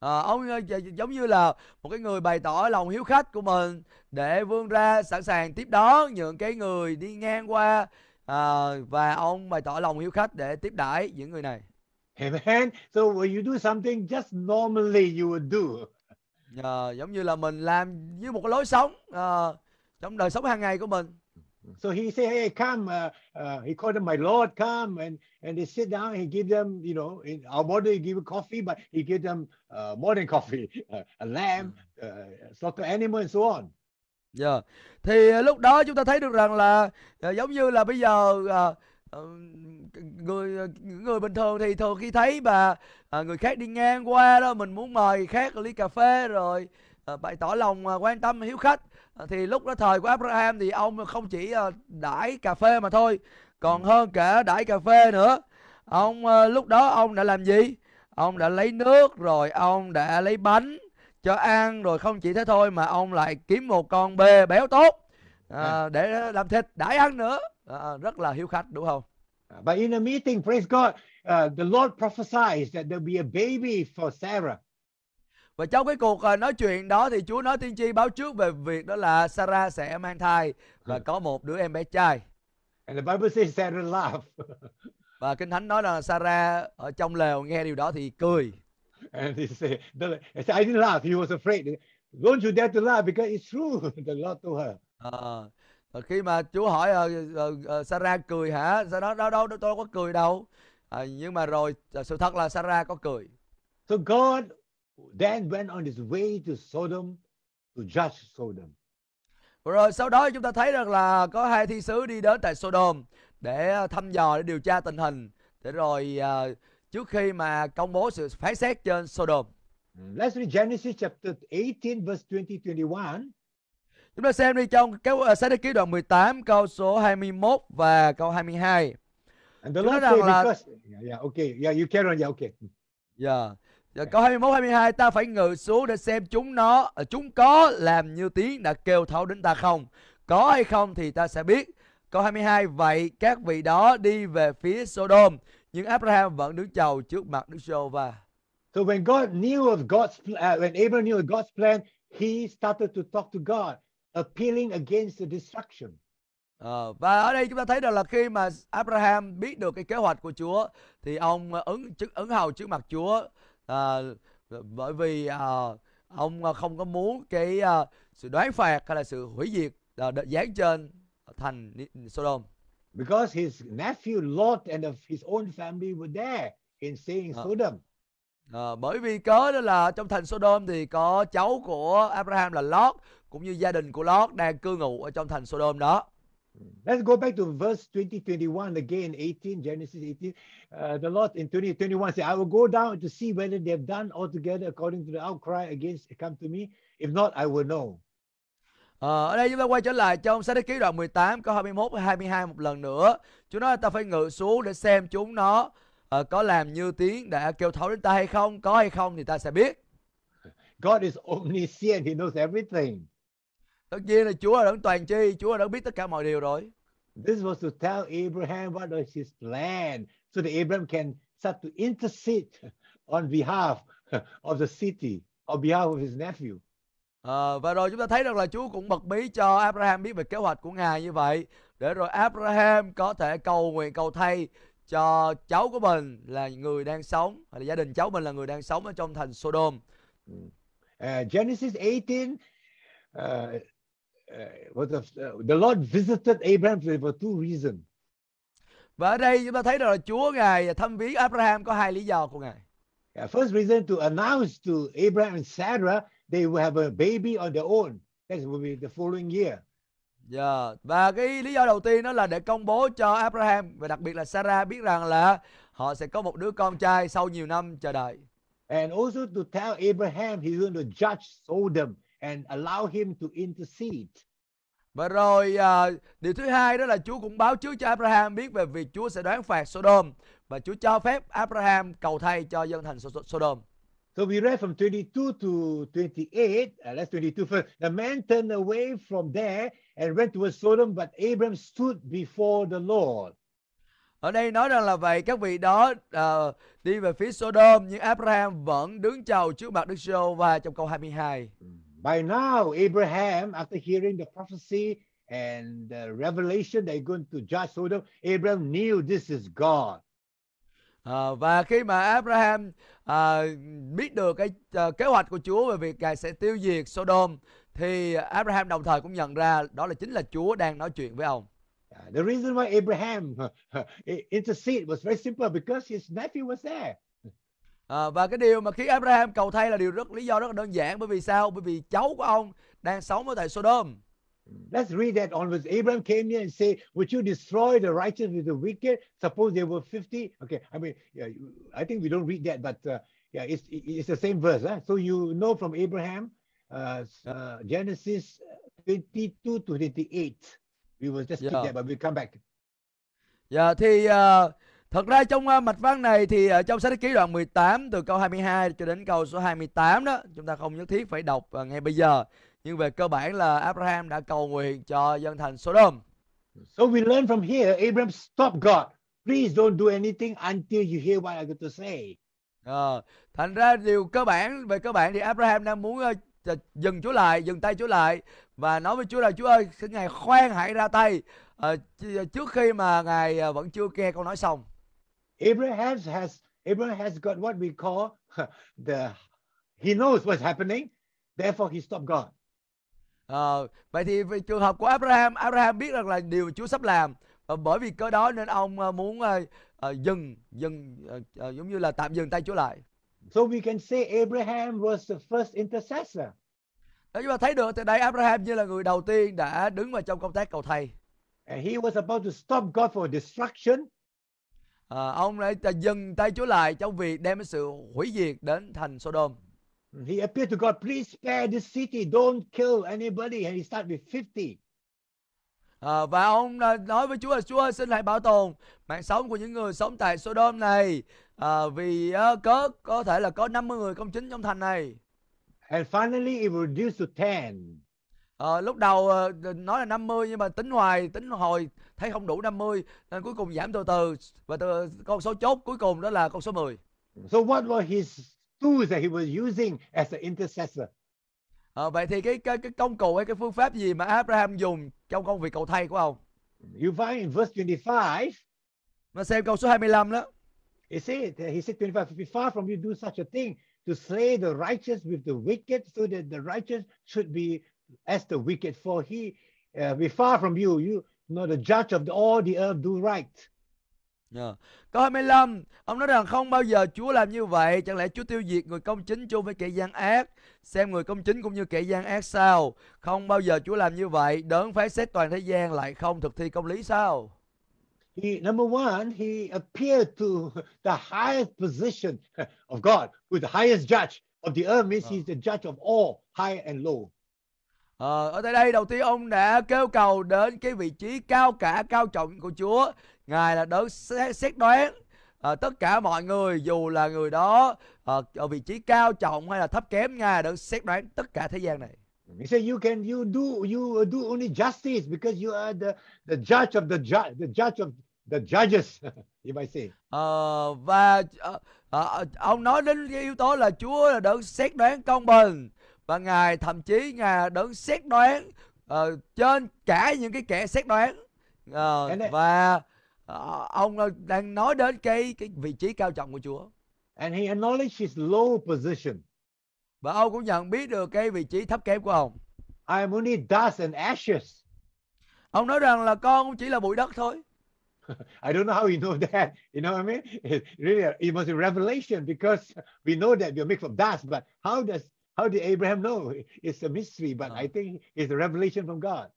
À, ông ờ, gi- gi- giống như là một cái người bày tỏ lòng hiếu khách của mình để vươn ra sẵn sàng tiếp đón những cái người đi ngang qua à, và ông bày tỏ lòng hiếu khách để tiếp đãi những người này. Amen. So when you do something just normally you would do. À, giống như là mình làm với một cái lối sống à, trong đời sống hàng ngày của mình. So he say, "Hey, come." Uh, uh, he called them my Lord. Come and and they sit down. He give them, you know, in our body he give coffee, but he give them uh, more than coffee, a lamb, uh, slaughter animal, and so on. Dạ. Thì à, lúc đó chúng ta thấy được rằng là à, giống như là bây giờ ờ, người người bình thường thì thường khi thấy mà người khác đi ngang qua đó mình muốn mời khác ly cà phê rồi bày tỏ lòng à, quan tâm hiếu khách. À, thì lúc đó thời của Abraham thì ông không chỉ à, đãi cà phê mà thôi còn hơn cả đãi cà phê nữa. Ông à, lúc đó ông đã làm gì? Ông đã lấy nước rồi ông đã lấy bánh cho ăn rồi không chỉ thế thôi mà ông lại kiếm một con bê béo tốt à, để làm thịt đãi ăn nữa. À, rất là hiếu khách đúng không? Uh, But in a meeting, praise God, uh, the Lord prophesies that there'll be a baby for Sarah. Và trong cái cuộc à, nói chuyện đó thì Chúa nói tiên tri báo trước về việc đó là Sarah sẽ mang thai và có một đứa em bé trai And the Bible says Sarah laughed. và kinh thánh nói là Sarah ở trong lều nghe điều đó thì cười and he said, I didn't laugh. He was afraid. Don't you dare to laugh because it's true. The Lord told her. Ờ, và khi mà Chúa hỏi ờ, ờ, ờ, Sarah cười hả sau đó đâu đâu tôi đâu có cười đâu à, nhưng mà rồi ờ, sự thật là Sarah có cười So God then went on his way to Sodom to judge Sodom. Rồi sau đó chúng ta thấy rằng là có hai thi sứ đi đến tại Sodom để ờ, thăm dò để điều tra tình hình để rồi ờ, trước khi mà công bố sự phán xét trên Sodom. Let's read Genesis chapter 18, verse 20, 21. Chúng ta xem đi trong cái uh, sách ký đoạn 18 câu số 21 và câu 22. And the Lord said, là- because, yeah, yeah, okay, yeah, you carry on, yeah, okay. Dạ. Dạ, câu 21 22 ta phải ngự xuống để xem chúng nó ờ, chúng có làm như tiếng đã kêu thấu đến ta không? Có hay không thì ta sẽ biết. Câu 22 vậy các vị đó đi về phía Sodom nhưng Abraham vẫn đứng chầu trước mặt Đức giê va So when God knew of God's, uh, when Abraham knew of God's plan, he started to talk to God, appealing against the destruction. Ờ, và ở đây chúng ta thấy được là khi mà Abraham biết được cái kế hoạch của Chúa thì ông ờ, ứng ứng hầu trước mặt Chúa ờ, bởi vì ờ, ông ờ, không có muốn cái ờ, sự đoán phạt hay là sự hủy diệt đ- giáng trên thành Sodom. Because his nephew Lot and of his own family were there in saying Uh. Sodom. Ờ, bởi vì cớ đó là trong thành Sodom thì có cháu của Abraham là Lot cũng như gia đình của Lot đang cư ngụ ở trong thành Sodom đó. Let's go back to verse 20, 21 again, 18, Genesis 18. Uh, the Lord in 20, 21 said, I will go down to see whether they have done altogether according to the outcry against come to me. If not, I will know. Ờ, ở đây chúng ta quay trở lại trong sách ký đoạn 18 câu 21 và 22 một lần nữa. Chúa nói ta phải ngự xuống để xem chúng nó ờ, có làm như tiếng đã kêu thấu đến ta hay không, có hay không thì ta sẽ biết. God is omniscient. He knows everything. Tất nhiên là Chúa đấng toàn tri, Chúa đấng biết tất cả mọi điều rồi. This was to tell Abraham what was his plan so that Abraham can start to intercede on behalf of the city, on behalf of his nephew. Ờ, và rồi chúng ta thấy rằng là Chúa cũng bật mí cho Abraham biết về kế hoạch của Ngài như vậy để rồi Abraham có thể cầu nguyện cầu thay cho cháu của mình là người đang sống hay là gia đình cháu mình là người đang sống ở trong thành Sodom. Uh, Genesis 18 uh, uh, was the, uh, the Lord visited Abraham for, two reasons. Và ở đây chúng ta thấy rằng là Chúa Ngài thăm viếng Abraham có hai lý do của Ngài. Uh, first reason to announce to Abraham and Sarah they will have a baby on their own. That will be the following year. Dạ, Và cái lý do đầu tiên đó là để công bố cho Abraham và đặc biệt là Sarah biết rằng là họ sẽ có một đứa con trai sau nhiều năm chờ đợi. And also to tell Abraham he's going to judge Sodom and allow him to intercede. Và rồi à, điều thứ hai đó là Chúa cũng báo trước cho Abraham biết về việc Chúa sẽ đoán phạt Sodom và Chúa cho phép Abraham cầu thay cho dân thành So- Sodom. So we read from 22 to 28. Uh, let's 22 first. The man turned away from there and went towards Sodom, but Abram stood before the Lord. Ở đây nói rằng là vậy các vị đó ờ, đi về phía Sodom nhưng Abraham vẫn đứng chầu trước mặt Đức giê va trong câu 22. By now, Abraham, after hearing the prophecy and the revelation that going to judge Sodom, Abraham knew this is God. Ờ, và khi mà Abraham ờ, biết được cái ờ, kế hoạch của Chúa về việc Ngài sẽ tiêu diệt Sodom thì Abraham đồng thời cũng nhận ra đó là chính là Chúa đang nói chuyện với ông. The reason why Abraham interceded was very simple because his nephew was there. Ờ, và cái điều mà khiến Abraham cầu thay là điều rất lý do rất là đơn giản bởi vì sao? Bởi vì cháu của ông đang sống ở tại Sodom. Let's read that onwards. Abraham came here and said, Would you destroy the righteous with the wicked? Suppose there were 50. Okay, I mean, yeah, I think we don't read that, but uh, yeah, it's, it's the same verse. Huh? So you know from Abraham, uh, uh, Genesis 22 to 28. We will just Yeah. that, but we'll come back. Dạ thì ờ, thật ra trong ờ, mạch văn này thì ở trong sách ký đoạn 18 từ câu 22 cho đến câu số 28 đó chúng ta không nhất thiết phải đọc ờ, ngay bây giờ nhưng về cơ bản là Abraham đã cầu nguyện cho dân thành Sodom. So we learn from here, Abraham, stop God. Please don't do anything until you hear what I got to say. Ờ, thành ra điều cơ bản về cơ bản thì Abraham đang muốn ch- dừng Chúa lại, dừng tay Chúa lại và nói với Chúa là Chúa ơi, xin ngài khoan hãy ra tay ch- trước khi mà ngài ờ, vẫn chưa nghe câu nói xong. Abraham has Abraham has got what we call the he knows what's happening, therefore he stopped God. Ờ, vậy thì về trường hợp của Abraham, Abraham biết rằng là điều Chúa sắp làm và bởi vì cơ đó nên ông ờ, muốn ờ, ờ, dừng dừng ờ, ờ, giống như là tạm dừng tay Chúa lại. So we can say Abraham was the first intercessor. Đó chúng ta thấy được từ đây Abraham như là người đầu tiên đã đứng vào trong công tác cầu thay. And he was about to stop God for destruction. Ờ, ông đã đã dừng tay Chúa lại trong việc đem sự hủy diệt đến thành Sodom. He appeared to God, please spare this city, don't kill anybody. And he started with 50. Ờ, và ông nói với Chúa là Chúa xin hãy bảo tồn mạng sống của những người sống tại Sodom này Ờ, vì ờ, có có thể là có 50 người công chính trong thành này. And finally, it reduced to 10. Ờ, lúc đầu ờ, nói là 50 nhưng mà tính hoài tính hồi thấy không đủ 50 nên cuối cùng giảm từ từ và từ con số chốt cuối cùng đó là con số 10. So what were his tools that he was using as an intercessor? Ờ, vậy thì cái, cái cái công cụ hay cái phương pháp gì mà Abraham dùng trong công việc cầu thay của ông? You find in verse 25, Mà xem câu số 25 đó. He said, he said 25, be far from you do such a thing to slay the righteous with the wicked so that the righteous should be as the wicked. For he uh, be far from you, you know the judge of the, all the earth do right. Dạ. Câu 25, ông nói rằng không bao giờ Chúa làm như vậy, chẳng lẽ Chúa tiêu diệt người công chính chung với kẻ gian ác, xem người công chính cũng như kẻ gian ác sao? Không bao giờ Chúa làm như vậy, đấng phán xét toàn thế gian lại không thực thi công lý sao? He number one, he appeared to the highest position of God, with the highest judge of the earth means he's the judge of all, high and low. Ờ, ở tại đây đầu tiên ông đã kêu cầu đến cái vị trí cao cả cao trọng của Chúa. Ngài là đấng xét, đoán ờ, tất cả mọi người dù là người đó ờ, ở vị trí cao trọng hay là thấp kém Ngài đấng xét đoán tất cả thế gian này. He said, "You can you do you do only justice because you are the the judge of the judge, the judge of the judges." you might say. Ờ, và ờ, ờ, ông nói đến cái yếu tố là Chúa là đấng xét đoán công bình và Ngài thậm chí Ngài là đấng xét đoán ờ, trên cả những cái kẻ xét đoán này- và ờ, ông đang nói đến cái cái vị trí cao trọng của Chúa And he acknowledged his low position. và ông cũng nhận biết được cái vị trí thấp kém của ông. I am only dust and ashes. Ông nói rằng là con cũng chỉ là bụi đất thôi. I don't know how you know that. You know what I mean? It really, it must be revelation because we know that we're made from dust. But how does how did Abraham know? It's a mystery, but Uh. I think it's a revelation from God.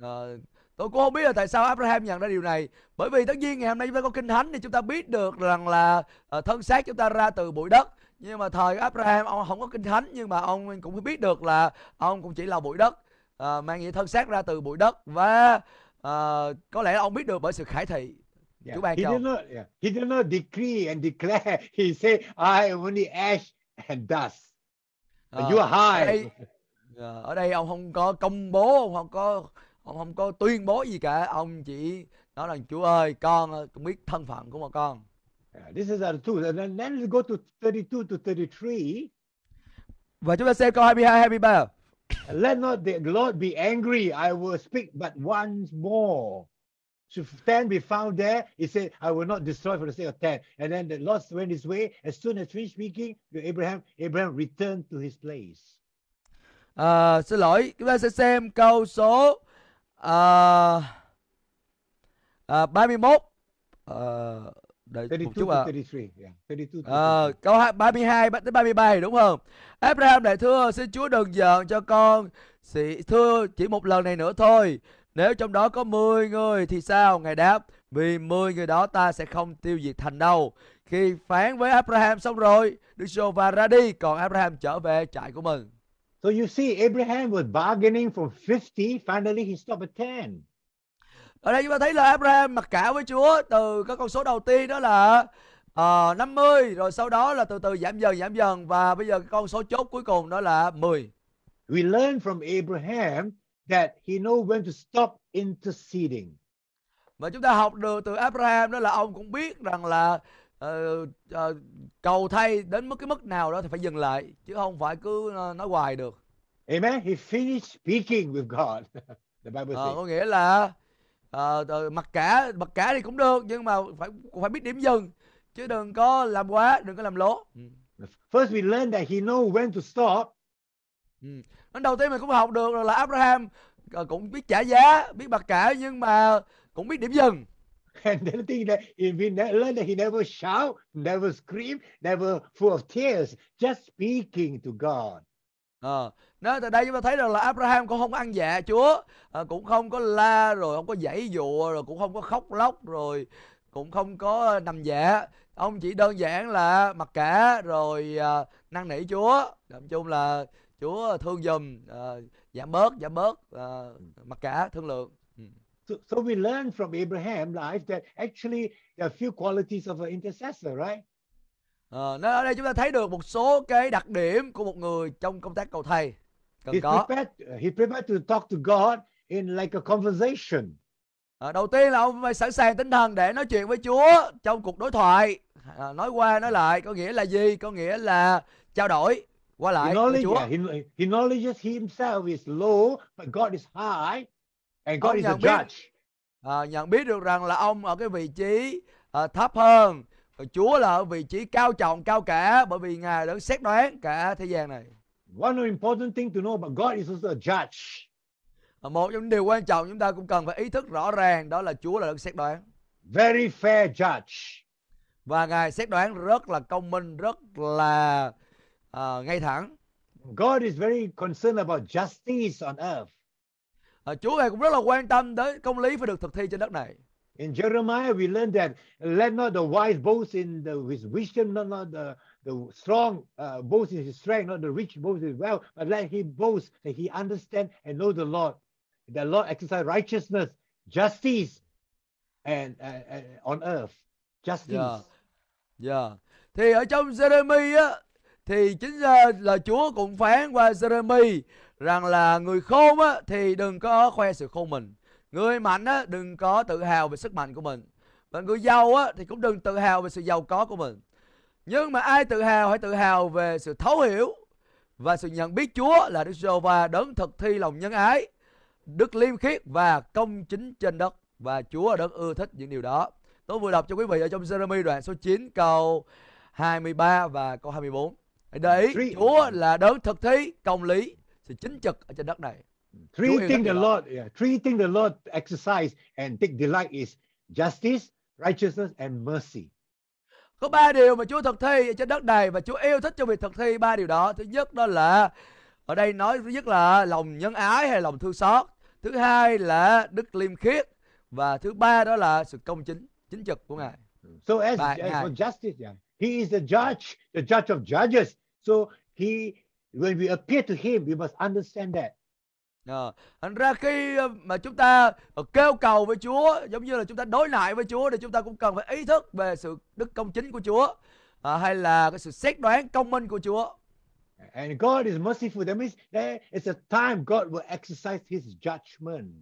Ờ, tôi cũng không biết là tại sao Abraham nhận ra điều này bởi vì tất nhiên ngày hôm nay chúng ta có kinh thánh thì chúng ta biết được rằng là ờ, thân xác chúng ta ra từ bụi đất nhưng mà thời Abraham ông không có kinh thánh nhưng mà ông cũng biết được là ông cũng chỉ là bụi đất Ờ, mang nghĩa thân xác ra từ bụi đất và ờ, có lẽ ông biết được bởi sự khải thị Yeah. Chúa ban He cho. did not. Yeah. He did not decree and declare. He said, "I am only ash and dust, Ờ, you are ở high." đây, ờ, ở đây ông không có công bố ông không có ông không có tuyên bố gì cả ông chỉ nói rằng Chúa ơi con ờ, cũng biết thân phận của một con Yeah, this is our truth. And then, then let's go to 32 to 33. và chúng ta xem câu 22 23 Let not the Lord be angry. I will speak but once more. Should 10 be found there, he said, I will not destroy for the sake of 10. And then the Lord went his way. As soon as finished speaking to Abraham, Abraham returned to his place. À, xin lỗi chúng ta sẽ xem câu số à, à, 31 à, đợi một 32 chút to ạ 33. Yeah, 32 to Ờ, 33. câu hai- 32 bắt đến 33 đúng không? Abraham lại thưa xin Chúa đừng giận cho con Sì- thưa chỉ một lần này nữa thôi nếu trong đó có 10 người thì sao ngài đáp vì 10 người đó ta sẽ không tiêu diệt thành đâu khi phán với Abraham xong rồi Đức giê va ra đi còn Abraham trở về trại của mình So you see, Abraham was bargaining from 50. Finally, he stopped at 10. ở đây chúng ta thấy là Abraham mặc cả với Chúa từ cái con số đầu tiên đó là ờ, 50 rồi sau đó là từ từ giảm dần giảm dần và bây giờ cái con số chốt cuối cùng đó là 10 We learn from Abraham that he know when to stop interceding. Và chúng ta học được từ Abraham đó là ông cũng biết rằng là ờ, ờ, cầu thay đến mức cái mức nào đó thì phải dừng lại chứ không phải cứ ờ, nói hoài được. Amen. He finished speaking with God. the Bible says. có nghĩa là ờ, mặc cả mặc cả thì cũng được nhưng mà phải phải biết điểm dừng chứ đừng có làm quá, đừng có làm lố. Ừ. First, we learn that he know when to stop. Ừ. Nên đầu tiên mình cũng học được là Abraham ờ, cũng biết trả giá, biết mặc cả nhưng mà cũng biết điểm dừng. And then the thing that he- we learn that he never shout, never scream, never full of tears, just speaking to God. Ờ, Nên từ đây chúng ta thấy rằng là Abraham cũng không ăn dạ Chúa ờ, Cũng không có la rồi không có dãy dụa Rồi cũng không có khóc lóc Rồi cũng không có nằm dạ Ông chỉ đơn giản là mặc cả Rồi à, năn nỉ Chúa Nói chung là Chúa thương giùm à, Giảm bớt giảm bớt à, Mặc cả thương lượng. Ừ. So, so we learn from Abraham life that actually there are few qualities of an intercessor, right? Ờ, nên ở đây chúng ta thấy được một số cái đặc điểm Của một người trong công tác cầu thầy. Cần He's có. prepared, he prepared to talk to God in like a conversation. À, đầu tiên là ông phải sẵn sàng tinh thần để nói chuyện với Chúa trong cuộc đối thoại. À, nói qua nói lại có nghĩa là gì? Có nghĩa là trao đổi qua He, knowledge, yeah, he, he acknowledges himself is low, but God is high, and God Ông is a biết- judge. à, nhận biết được rằng là ông ở cái vị trí à, thấp hơn Chúa là ở vị trí cao trọng cao cả bởi vì ngài đã xét đoán cả thế gian này One important thing to know about God is also a judge. một trong những điều quan trọng chúng ta cũng cần phải ý thức rõ ràng đó là Chúa là đấng xét đoán Very fair judge. và ngài xét đoán rất là công minh rất là à, ngay thẳng God is very concerned about justice on earth. à, Chúa ngài cũng rất là quan tâm tới công lý phải được thực thi trên đất này In Jeremiah, we learn that let not the wise boast in the, his wisdom, not, not the, the strong uh, boast in his strength, not the rich boast in wealth, but let him boast that he understand and know the Lord. The Lord exercise righteousness, justice, and uh, uh, on earth. Justice. Dạ. Dạ. Thì ở trong Jeremy á thì chính ra là Chúa cũng phán qua Jeremy rằng là người khôn á thì đừng có khoe sự khôn mình. Người mạnh á đừng có tự hào về sức mạnh của mình. Và người giàu á thì cũng đừng tự hào về sự giàu có của mình. Nhưng mà ai tự hào hãy tự hào về sự thấu hiểu và sự nhận biết Chúa là Đức Giêsu và đấng thực thi lòng nhân ái, đức liêm khiết và công chính trên đất và Chúa đã ưa thích những điều đó. Tôi vừa đọc cho quý vị ở trong Jeremy đoạn số 9 câu 23 và câu 24. Để Chúa là đấng thực thi công lý, sự chính trực ở trên đất này. Đất the. Lord, yeah, three things the Lord exercise and take delight is justice, righteousness, and mercy. Có ba điều mà Chúa thực thi ở trên đất này và Chúa yêu thích trong việc thực thi ba điều đó. Thứ nhất đó là ở đây nói thứ nhất là lòng nhân ái hay lòng thương xót. Thứ hai là đức liêm khiết và thứ ba đó là sự công chính, chính trực của Ngài. So as, as for justice, yeah, he is the judge, the judge of judges. So he, when we appear to him, we must understand that. Ờ, Thành ra khi ờ, mà chúng ta ờ, kêu cầu với Chúa giống như là chúng ta đối lại với Chúa thì chúng ta cũng cần phải ý thức về sự đức công chính của Chúa Ờ, hay là cái sự xét đoán công minh của Chúa. And God is merciful. That means there is a time God will exercise his judgment.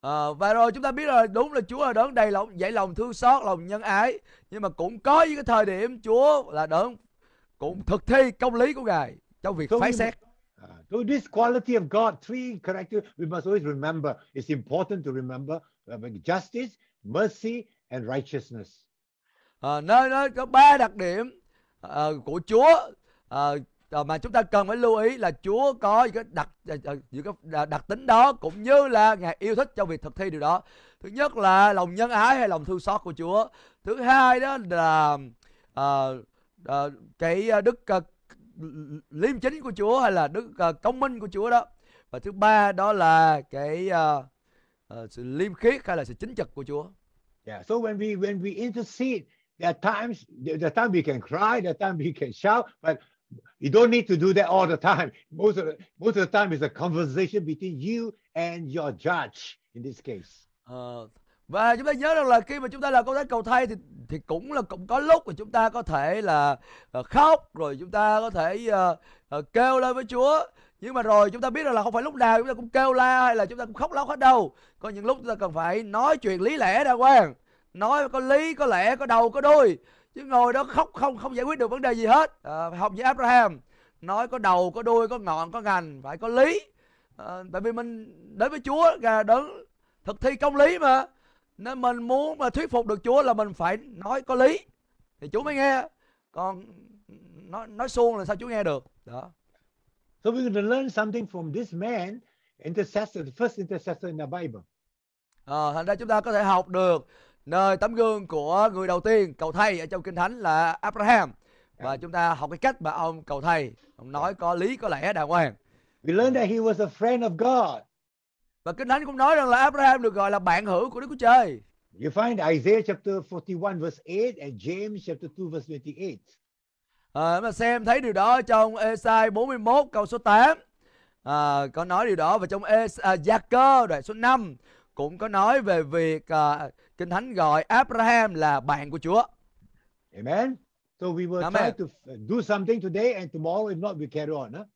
Ờ, và rồi chúng ta biết là đúng là Chúa là đấng đầy lòng dạy lòng thương xót, lòng nhân ái. Nhưng mà cũng có những cái thời điểm Chúa là đấng cũng thực thi công lý của Ngài trong việc So phán xét. Uh, so this quality of God, three characters, we must always remember. It's important to remember uh, justice, mercy, and righteousness. Ờ, nơi nơi có ba đặc điểm ờ, của Chúa ờ, mà chúng ta cần phải lưu ý là Chúa có những cái đặc những cái đặc tính đó cũng như là Ngài yêu thích trong việc thực thi điều đó. Thứ nhất là lòng nhân ái hay lòng thương xót của Chúa. Thứ hai đó là ờ, ờ, cái ờ, đức ờ, liêm chính của Chúa hay là đức công minh của Chúa đó. Và thứ ba đó là cái ờ, ờ, sự liêm khiết hay là sự chính trực của Chúa. Yeah. So when we when we intercede, there are times there there are times we can cry, there are times we can shout, but you don't need to do that all the time. Most of the, most of the time is a conversation between you and your judge in this case. Ờ, và chúng ta nhớ rằng là khi mà chúng ta làm công tác cầu thay thì thì cũng là cũng có lúc mà chúng ta có thể là ờ, khóc rồi chúng ta có thể uh, kêu lên với Chúa. Nhưng mà rồi chúng ta biết rằng là không phải lúc nào chúng ta cũng kêu la hay là chúng ta cũng khóc lóc hết đâu. Có những lúc chúng ta cần phải nói chuyện lý lẽ ra quan nói có lý có lẽ có đầu có đuôi. Chứ ngồi đó khóc không không giải quyết được vấn đề gì hết. À, học với Abraham. Nói có đầu có đuôi có ngọn có ngành phải có lý. À, tại vì mình đến với Chúa là đấng thực thi công lý mà nên mình muốn mà thuyết phục được Chúa là mình phải nói có lý. Thì Chúa mới nghe. Còn nói nói suông là sao Chúa nghe được? Đó. So we're going to learn something from this man, intercessor, the first intercessor in the Bible. Ờ, thành ra chúng ta có thể học được nơi tấm gương của người đầu tiên cầu thay ở trong kinh thánh là Abraham. Và chúng ta học cái cách mà ông cầu thay ông nói có lý có lẽ đàng hoàng. We learned that he was a friend of God. Và kinh thánh cũng nói rằng là Abraham được gọi là bạn hữu của Đức Chúa Trời You find Isaiah chapter 41 verse 8 and James chapter 2 verse 28. À, mà xem thấy điều đó trong Esai 41 câu số 8 à, có nói điều đó và trong Es, à, Gia Cơ đoạn số 5 cũng có nói về việc à, kinh thánh gọi Abraham là bạn của Chúa. Amen. So we will Amen. try to f- do something today and tomorrow, if not, we carry on. Huh?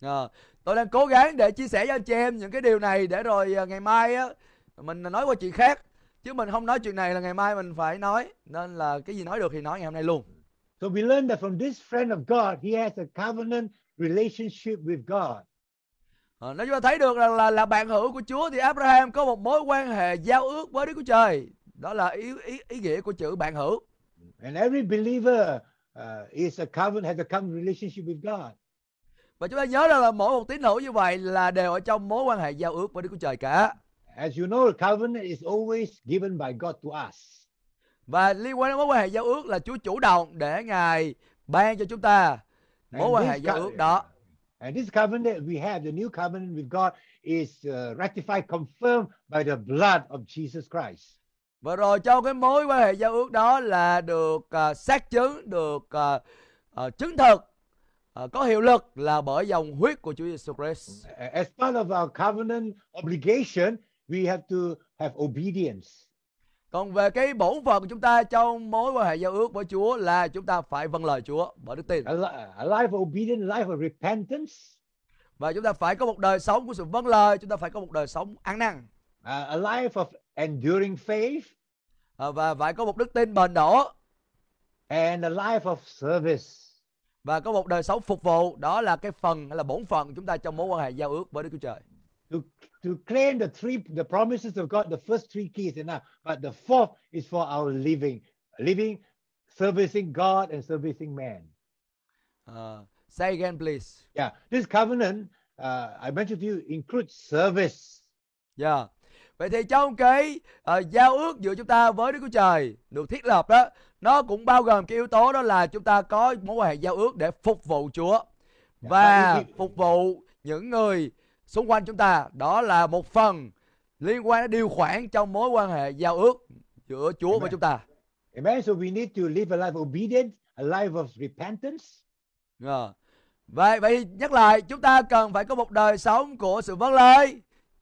À, tôi đang cố gắng để chia sẻ cho anh chị em những cái điều này để rồi à, ngày mai á mình nói qua chuyện khác chứ mình không nói chuyện này là ngày mai mình phải nói nên là cái gì nói được thì nói ngày hôm nay luôn. So we learned that from this friend of God, he has a covenant relationship with God. À, nếu chúng ta thấy được rằng là là bạn hữu của Chúa thì Abraham có một mối quan hệ giao ước với Đức Chúa Trời. Đó là ý ý, ý nghĩa của chữ bạn hữu. And every believer uh, is a covenant, has a covenant relationship with God. Và chúng ta nhớ rằng là mỗi một tín hữu như vậy là đều ở trong mối quan hệ giao ước với Đức Chúa Trời cả. As you know, covenant is always given by God to us. Và liên quan đến mối quan hệ giao ước là Chúa chủ động để Ngài ban cho chúng ta mối And quan this hệ giao ước đó. And this covenant we have, the new covenant with God, is uh, ratified, confirmed by the blood of Jesus Christ. Và rồi trong cái mối quan hệ giao ước đó là được à, xác chứng, được à, à, chứng thực, à, có hiệu lực là bởi dòng huyết của Chúa Giêsu Christ. As part of our covenant obligation, we have to have obedience. Còn về cái bổn phận của chúng ta trong mối quan hệ giao ước với Chúa là chúng ta phải vâng lời Chúa bởi đức tin. A, li- a life of obedience, a life of repentance, Và chúng ta phải có một đời sống của sự vâng lời, chúng ta phải có một đời sống ăn năn uh, a life of enduring faith, à, và phải có một đức tin bền đổ and a life of service. Và có một đời sống phục vụ. Đó là cái phần hay là bổn phận của chúng ta trong mối quan hệ giao ước với Đức Chúa Trời. To, to claim the three the promises of God, the first three keys enough, but the fourth is for our living, living, servicing God and servicing man. À, say again please. Yeah, this covenant uh, I mentioned to you includes service. Yeah. Vậy thì trong cái ờ, giao ước giữa chúng ta với Đức Chúa Trời được thiết lập đó, nó cũng bao gồm cái yếu tố đó là chúng ta có mối quan hệ giao ước để phục vụ Chúa và but if- phục vụ những người xung quanh chúng ta. Đó là một phần liên quan đến điều khoản trong mối quan hệ giao ước giữa Chúa với Amen. chúng ta. Amen. So we need to live a life obedient, a life of repentance, Ờ. Vậy vậy thì nhắc lại chúng ta cần phải có một đời sống của sự vâng lời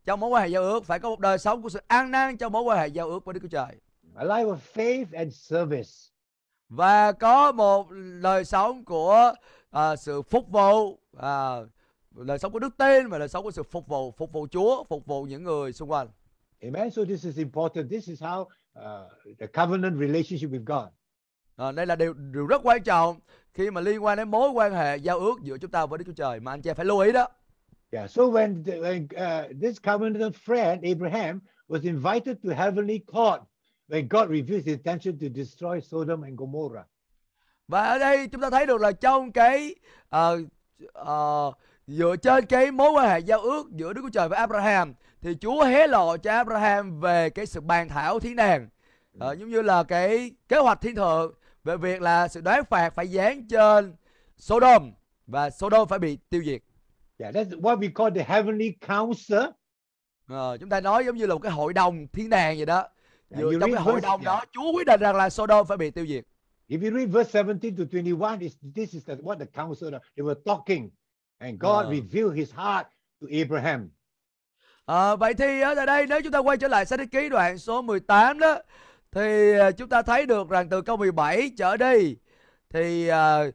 trong mối quan hệ giao ước, phải có một đời sống của sự an nan trong mối quan hệ giao ước với Đức Chúa Trời. a life of faith and service. và có một đời sống của à, sự phục vụ à, đời sống của đức tin và đời sống của sự phục vụ phục vụ Chúa phục vụ những người xung quanh Amen. So this is important. This is how uh, the covenant relationship with God. À, đây là điều điều rất quan trọng khi mà liên quan đến mối quan hệ giao ước giữa chúng ta với Đức Chúa Trời mà anh chị phải lưu ý đó. Yeah. So when, the, when uh, this covenant friend Abraham was invited to heavenly court when God revealed his intention to destroy Sodom and Gomorrah. Và ở đây chúng ta thấy được là trong cái ờ, ờ, dựa trên cái mối quan hệ giao ước giữa Đức Chúa Trời với Abraham thì Chúa hé lộ cho Abraham về cái sự bàn thảo thiên đàng Ờ, giống như là cái kế hoạch thiên thượng về việc là sự đoán phạt phải dán trên Sodom và Sodom phải bị tiêu diệt. Yeah, that's what we call the heavenly council. Ờ, chúng ta nói giống như là một cái hội đồng thiên đàng vậy đó. Yeah, Dựa you trong cái hội đồng đó yeah. Chúa quyết định rằng là Sodom phải bị tiêu diệt. If you read verse 17 to 21, it's, this is what the council, they were talking. And God Ah. revealed his heart to Abraham. Ờ, vậy thì ở tại đây nếu chúng ta quay trở lại sách ký đoạn số 18 đó thì ờ, chúng ta thấy được rằng từ câu 17 trở đi thì ờ,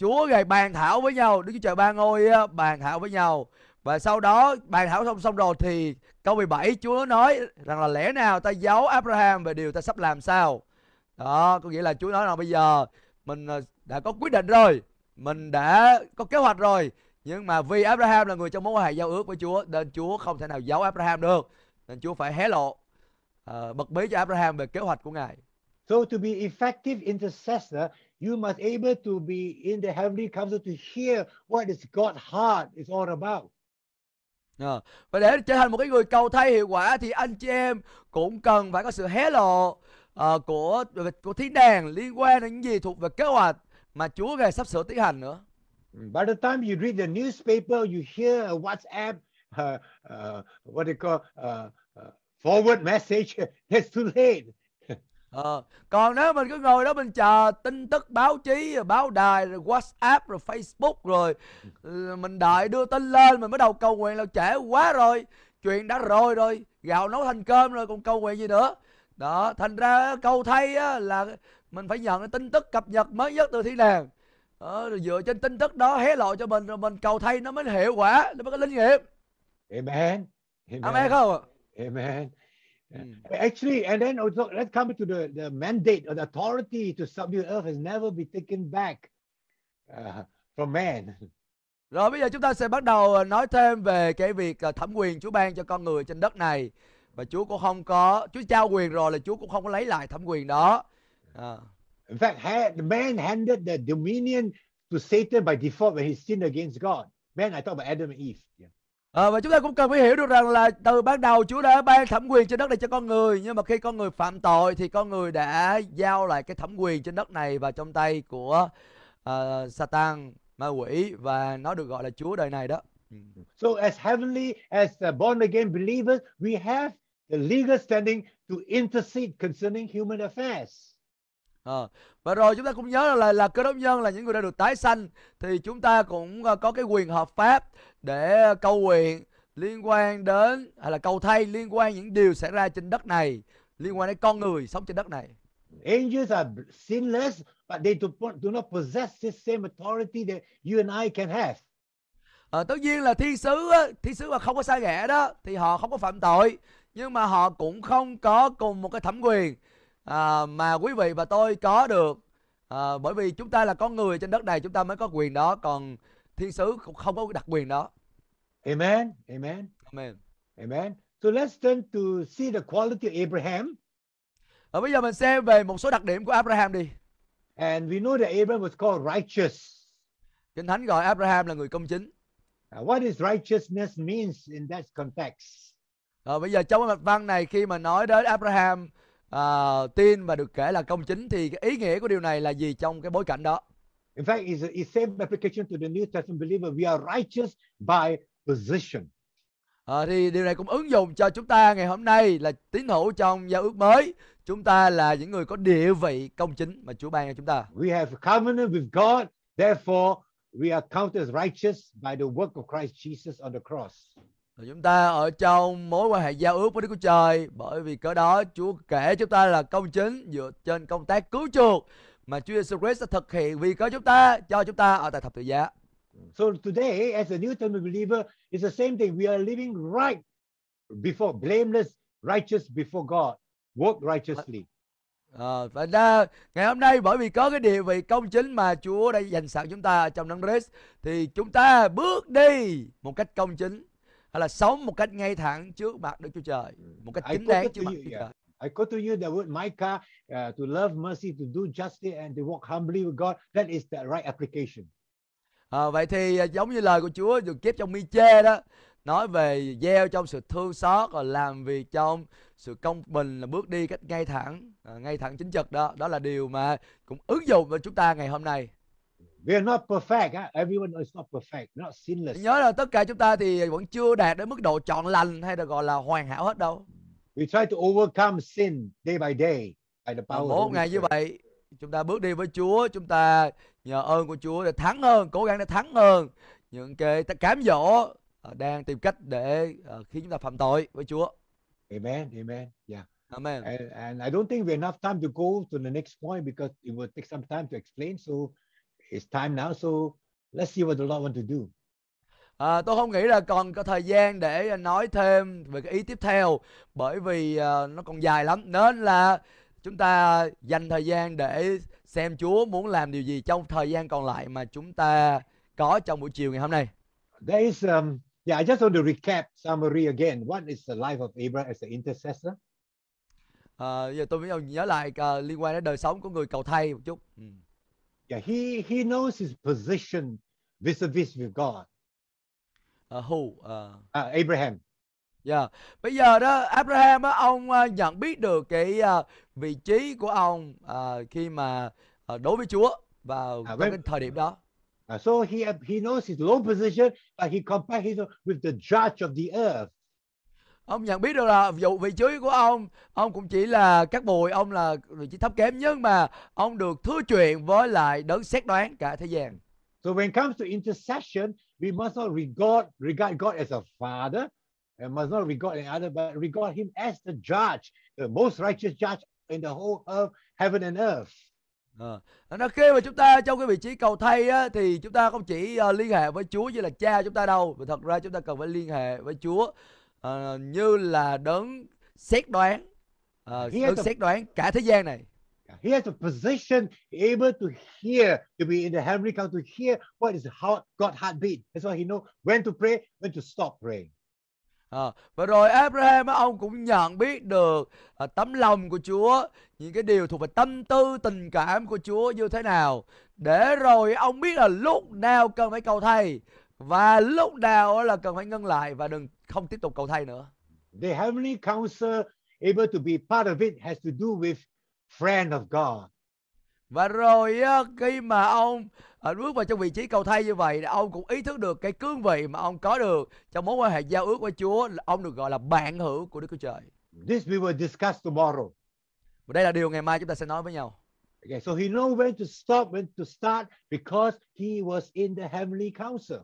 Chúa ngài bàn thảo với nhau, Đức Chúa Trời ba ngôi bàn thảo với nhau. Và sau đó bàn thảo xong xong rồi thì câu 17 Chúa nói rằng là lẽ nào ta giấu Abraham về điều ta sắp làm sao. Đó, có nghĩa là Chúa nói rằng bây giờ mình ờ, đã có quyết định rồi, mình đã có kế hoạch rồi. Nhưng mà vì Abraham là người trong mối quan hệ giao ước với Chúa nên Chúa không thể nào giấu Abraham được. Nên Chúa phải hé lộ uh, bật bí cho Abraham về kế hoạch của ngài. So to be effective intercessor, you must able to be in the heavenly council to hear what is God's heart is all about. Ờ, và để trở thành một cái người cầu thay hiệu quả thì anh chị em cũng cần phải có sự hé lộ ờ, của của thiên đàng liên quan đến những gì thuộc về kế hoạch mà Chúa ngài sắp sửa tiến hành nữa By the time you read the newspaper, you hear a WhatsApp, uh, uh, what they call uh, uh, forward message. It's too late. Ờ, còn nếu mình cứ ngồi đó mình chờ tin tức báo chí rồi báo đài rồi whatsapp rồi facebook rồi ừ, mình đợi đưa tin lên mình bắt đầu cầu nguyện là trễ quá rồi chuyện đã rồi rồi gạo nấu thành cơm rồi còn cầu nguyện gì nữa đó thành ra cầu thay á, là mình phải nhận tin tức cập nhật mới nhất từ thiên đàng ờ, rồi dựa trên tin tức đó hé lộ cho mình rồi mình cầu thay nó mới hiệu quả nó mới có linh nghiệm Amen. Amen. amen không Amen. Mm. Actually, and then also let's come to the, the mandate or the authority to subdue earth has never been taken back uh, from man. Rồi bây giờ chúng ta sẽ bắt đầu ờ, nói thêm về cái việc ờ, thẩm quyền Chúa ban cho con người trên đất này và Chúa cũng không có Chúa trao quyền rồi là Chúa cũng không có lấy lại thẩm quyền đó. À. In fact, had, the man handed the dominion to Satan by default when he sinned against God. Man, I talk about Adam and Eve. Yeah. À, và chúng ta cũng cần phải hiểu được rằng là từ ban đầu Chúa đã ban thẩm quyền trên đất này cho con người nhưng mà khi con người phạm tội thì con người đã giao lại cái thẩm quyền trên đất này vào trong tay của uh, Satan ma quỷ và nó được gọi là Chúa đời này đó. So, as heavenly, as born again believers, we have the legal standing to intercede concerning human affairs. Ờ, và rồi chúng ta cũng nhớ là là cơ đốc nhân là những người đã được tái sanh thì chúng ta cũng ờ, có cái quyền hợp pháp để cầu nguyện liên quan đến hay là cầu thay liên quan những điều xảy ra trên đất này liên quan đến con người sống trên đất này Angels are sinless, but they do, do not possess this same authority that you and I can have. Ờ, tất nhiên là thiên sứ á, thiên sứ mà không có sai ghẻ đó thì họ không có phạm tội nhưng mà họ cũng không có cùng một cái thẩm quyền à, mà quý vị và tôi có được à, bởi vì chúng ta là con người trên đất này chúng ta mới có quyền đó còn thiên sứ cũng không có đặc quyền đó Amen. Amen. Amen. Amen. So let's turn to see the quality of Abraham. Ở bây giờ mình xem về một số đặc điểm của Abraham đi. And we know that Abraham was called righteous. Kinh Thánh gọi Abraham là người công chính. Now, what is righteousness means in that context? Rồi bây giờ trong mạch văn này khi mà nói đến Abraham à, tin và được kể là công chính thì cái ý nghĩa của điều này là gì trong cái bối cảnh đó? In fact, it's, a, it's same application to the New Testament believer. We are righteous by position. À, thì điều này cũng ứng dụng cho chúng ta ngày hôm nay là tín hữu trong giao ước mới. Chúng ta là những người có địa vị công chính mà Chúa ban cho chúng ta. We have covenant with God. Therefore, we are counted as righteous by the work of Christ Jesus on the cross. Rồi chúng ta ở trong mối quan hệ giao ước với Đức Chúa Trời bởi vì cớ đó Chúa kể chúng ta là công chính dựa trên công tác cứu chuộc mà Chúa Jesus Christ đã thực hiện vì cớ chúng ta cho chúng ta ở tại thập tự giá. So today, as a New Testament believer, it's the same thing. We are living right before blameless righteous before God. Work righteously. Ờ, và ra ngày hôm nay bởi vì có cái địa vị công chính mà Chúa đã dành sẵn chúng ta trong đấng Christ thì chúng ta bước đi một cách công chính hay là sống một cách ngay thẳng trước mặt Đức Chúa Trời, một cách chính đáng trước mặt Đức Chúa. Trời. I quote to you the word Micah uh, to love mercy, to do justice, and to walk humbly with God. That is the right application. Ờ, vậy thì à, giống như lời của Chúa được chép trong Mi-chê đó nói về gieo trong sự thương xót và làm việc trong sự công bình là bước đi cách ngay thẳng à, ngay thẳng chính trực đó đó là điều mà cũng ứng dụng với chúng ta ngày hôm nay We are not perfect. huh? Everyone is not perfect, not sinless. nhớ là tất cả chúng ta thì vẫn chưa đạt đến mức độ chọn lành hay là gọi là hoàn hảo hết đâu We try to overcome sin day by day by the power of mỗi ngày như vậy chúng ta bước đi với Chúa chúng ta nhờ ơn của Chúa để thắng hơn cố gắng để thắng hơn những cái cám dỗ à, đang tìm cách để à, khiến chúng ta phạm tội với Chúa Amen. Amen. Yeah. Amen And, and I don't think we have enough time to go to the next point because it will take some time to explain. So it's time now. So let's see what the Lord want to do. À, tôi không nghĩ là còn có thời gian để nói thêm về cái ý tiếp theo bởi vì à, nó còn dài lắm nên là chúng ta dành thời gian để xem Chúa muốn làm điều gì trong thời gian còn lại mà chúng ta có trong buổi chiều ngày hôm nay. There is, um, yeah, I just want to recap summary again. What is the life of Abraham as an intercessor? À, giờ tôi mới nhớ lại à, liên quan đến đời sống của người cầu thay một chút. Ừ. Yeah, he he knows his position vis-a-vis with God. À, who? À, Uh, Abraham. dạ. Bây giờ đó Abraham á, ông à, nhận biết được cái à, vị trí của ông à, khi mà à, đối với Chúa vào với- cái thời điểm đó. Uh, so he he knows his low position, but he compares himself with the judge of the earth. Ông nhận biết được là dù vị trí của ông ông cũng chỉ là các bụi ông là vị trí thấp kém nhưng mà ông được thưa chuyện với lại đấng xét đoán cả thế gian So when it comes to intercession, we must not regard regard God as a father, and must not regard any other, but regard him as the judge, the most righteous judge in the whole earth, heaven and earth. Ờ. Nó khi mà chúng ta trong cái vị trí cầu thay á, thì chúng ta không chỉ ờ, liên hệ với Chúa như là cha chúng ta đâu mà thật ra chúng ta cần phải liên hệ với Chúa ờ, như là đấng xét đoán has đấng a- xét đoán cả thế gian này He has a position able to hear, to be in the heavenly count, to hear what is how God heartbeat. That's why he know when to pray, when to stop praying. Ờ, và rồi Abraham ông cũng nhận biết được à, tấm lòng của Chúa, những cái điều thuộc về tâm tư, tình cảm của Chúa như thế nào. Để rồi ông biết là lúc nào cần phải cầu thay và lúc nào là cần phải ngưng lại và đừng không tiếp tục cầu thay nữa. The heavenly counsel able to be part of it has to do with friend of God. Và rồi khi mà ông à, bước vào trong vị trí cầu thay như vậy, ông cũng ý thức được cái cương vị mà ông có được trong mối quan hệ giao ước với Chúa, là ông được gọi là bạn hữu của Đức Chúa Trời. This we will discuss tomorrow. Và đây là điều ngày mai chúng ta sẽ nói với nhau. Okay, so he know when to stop, when to start because he was in the heavenly council.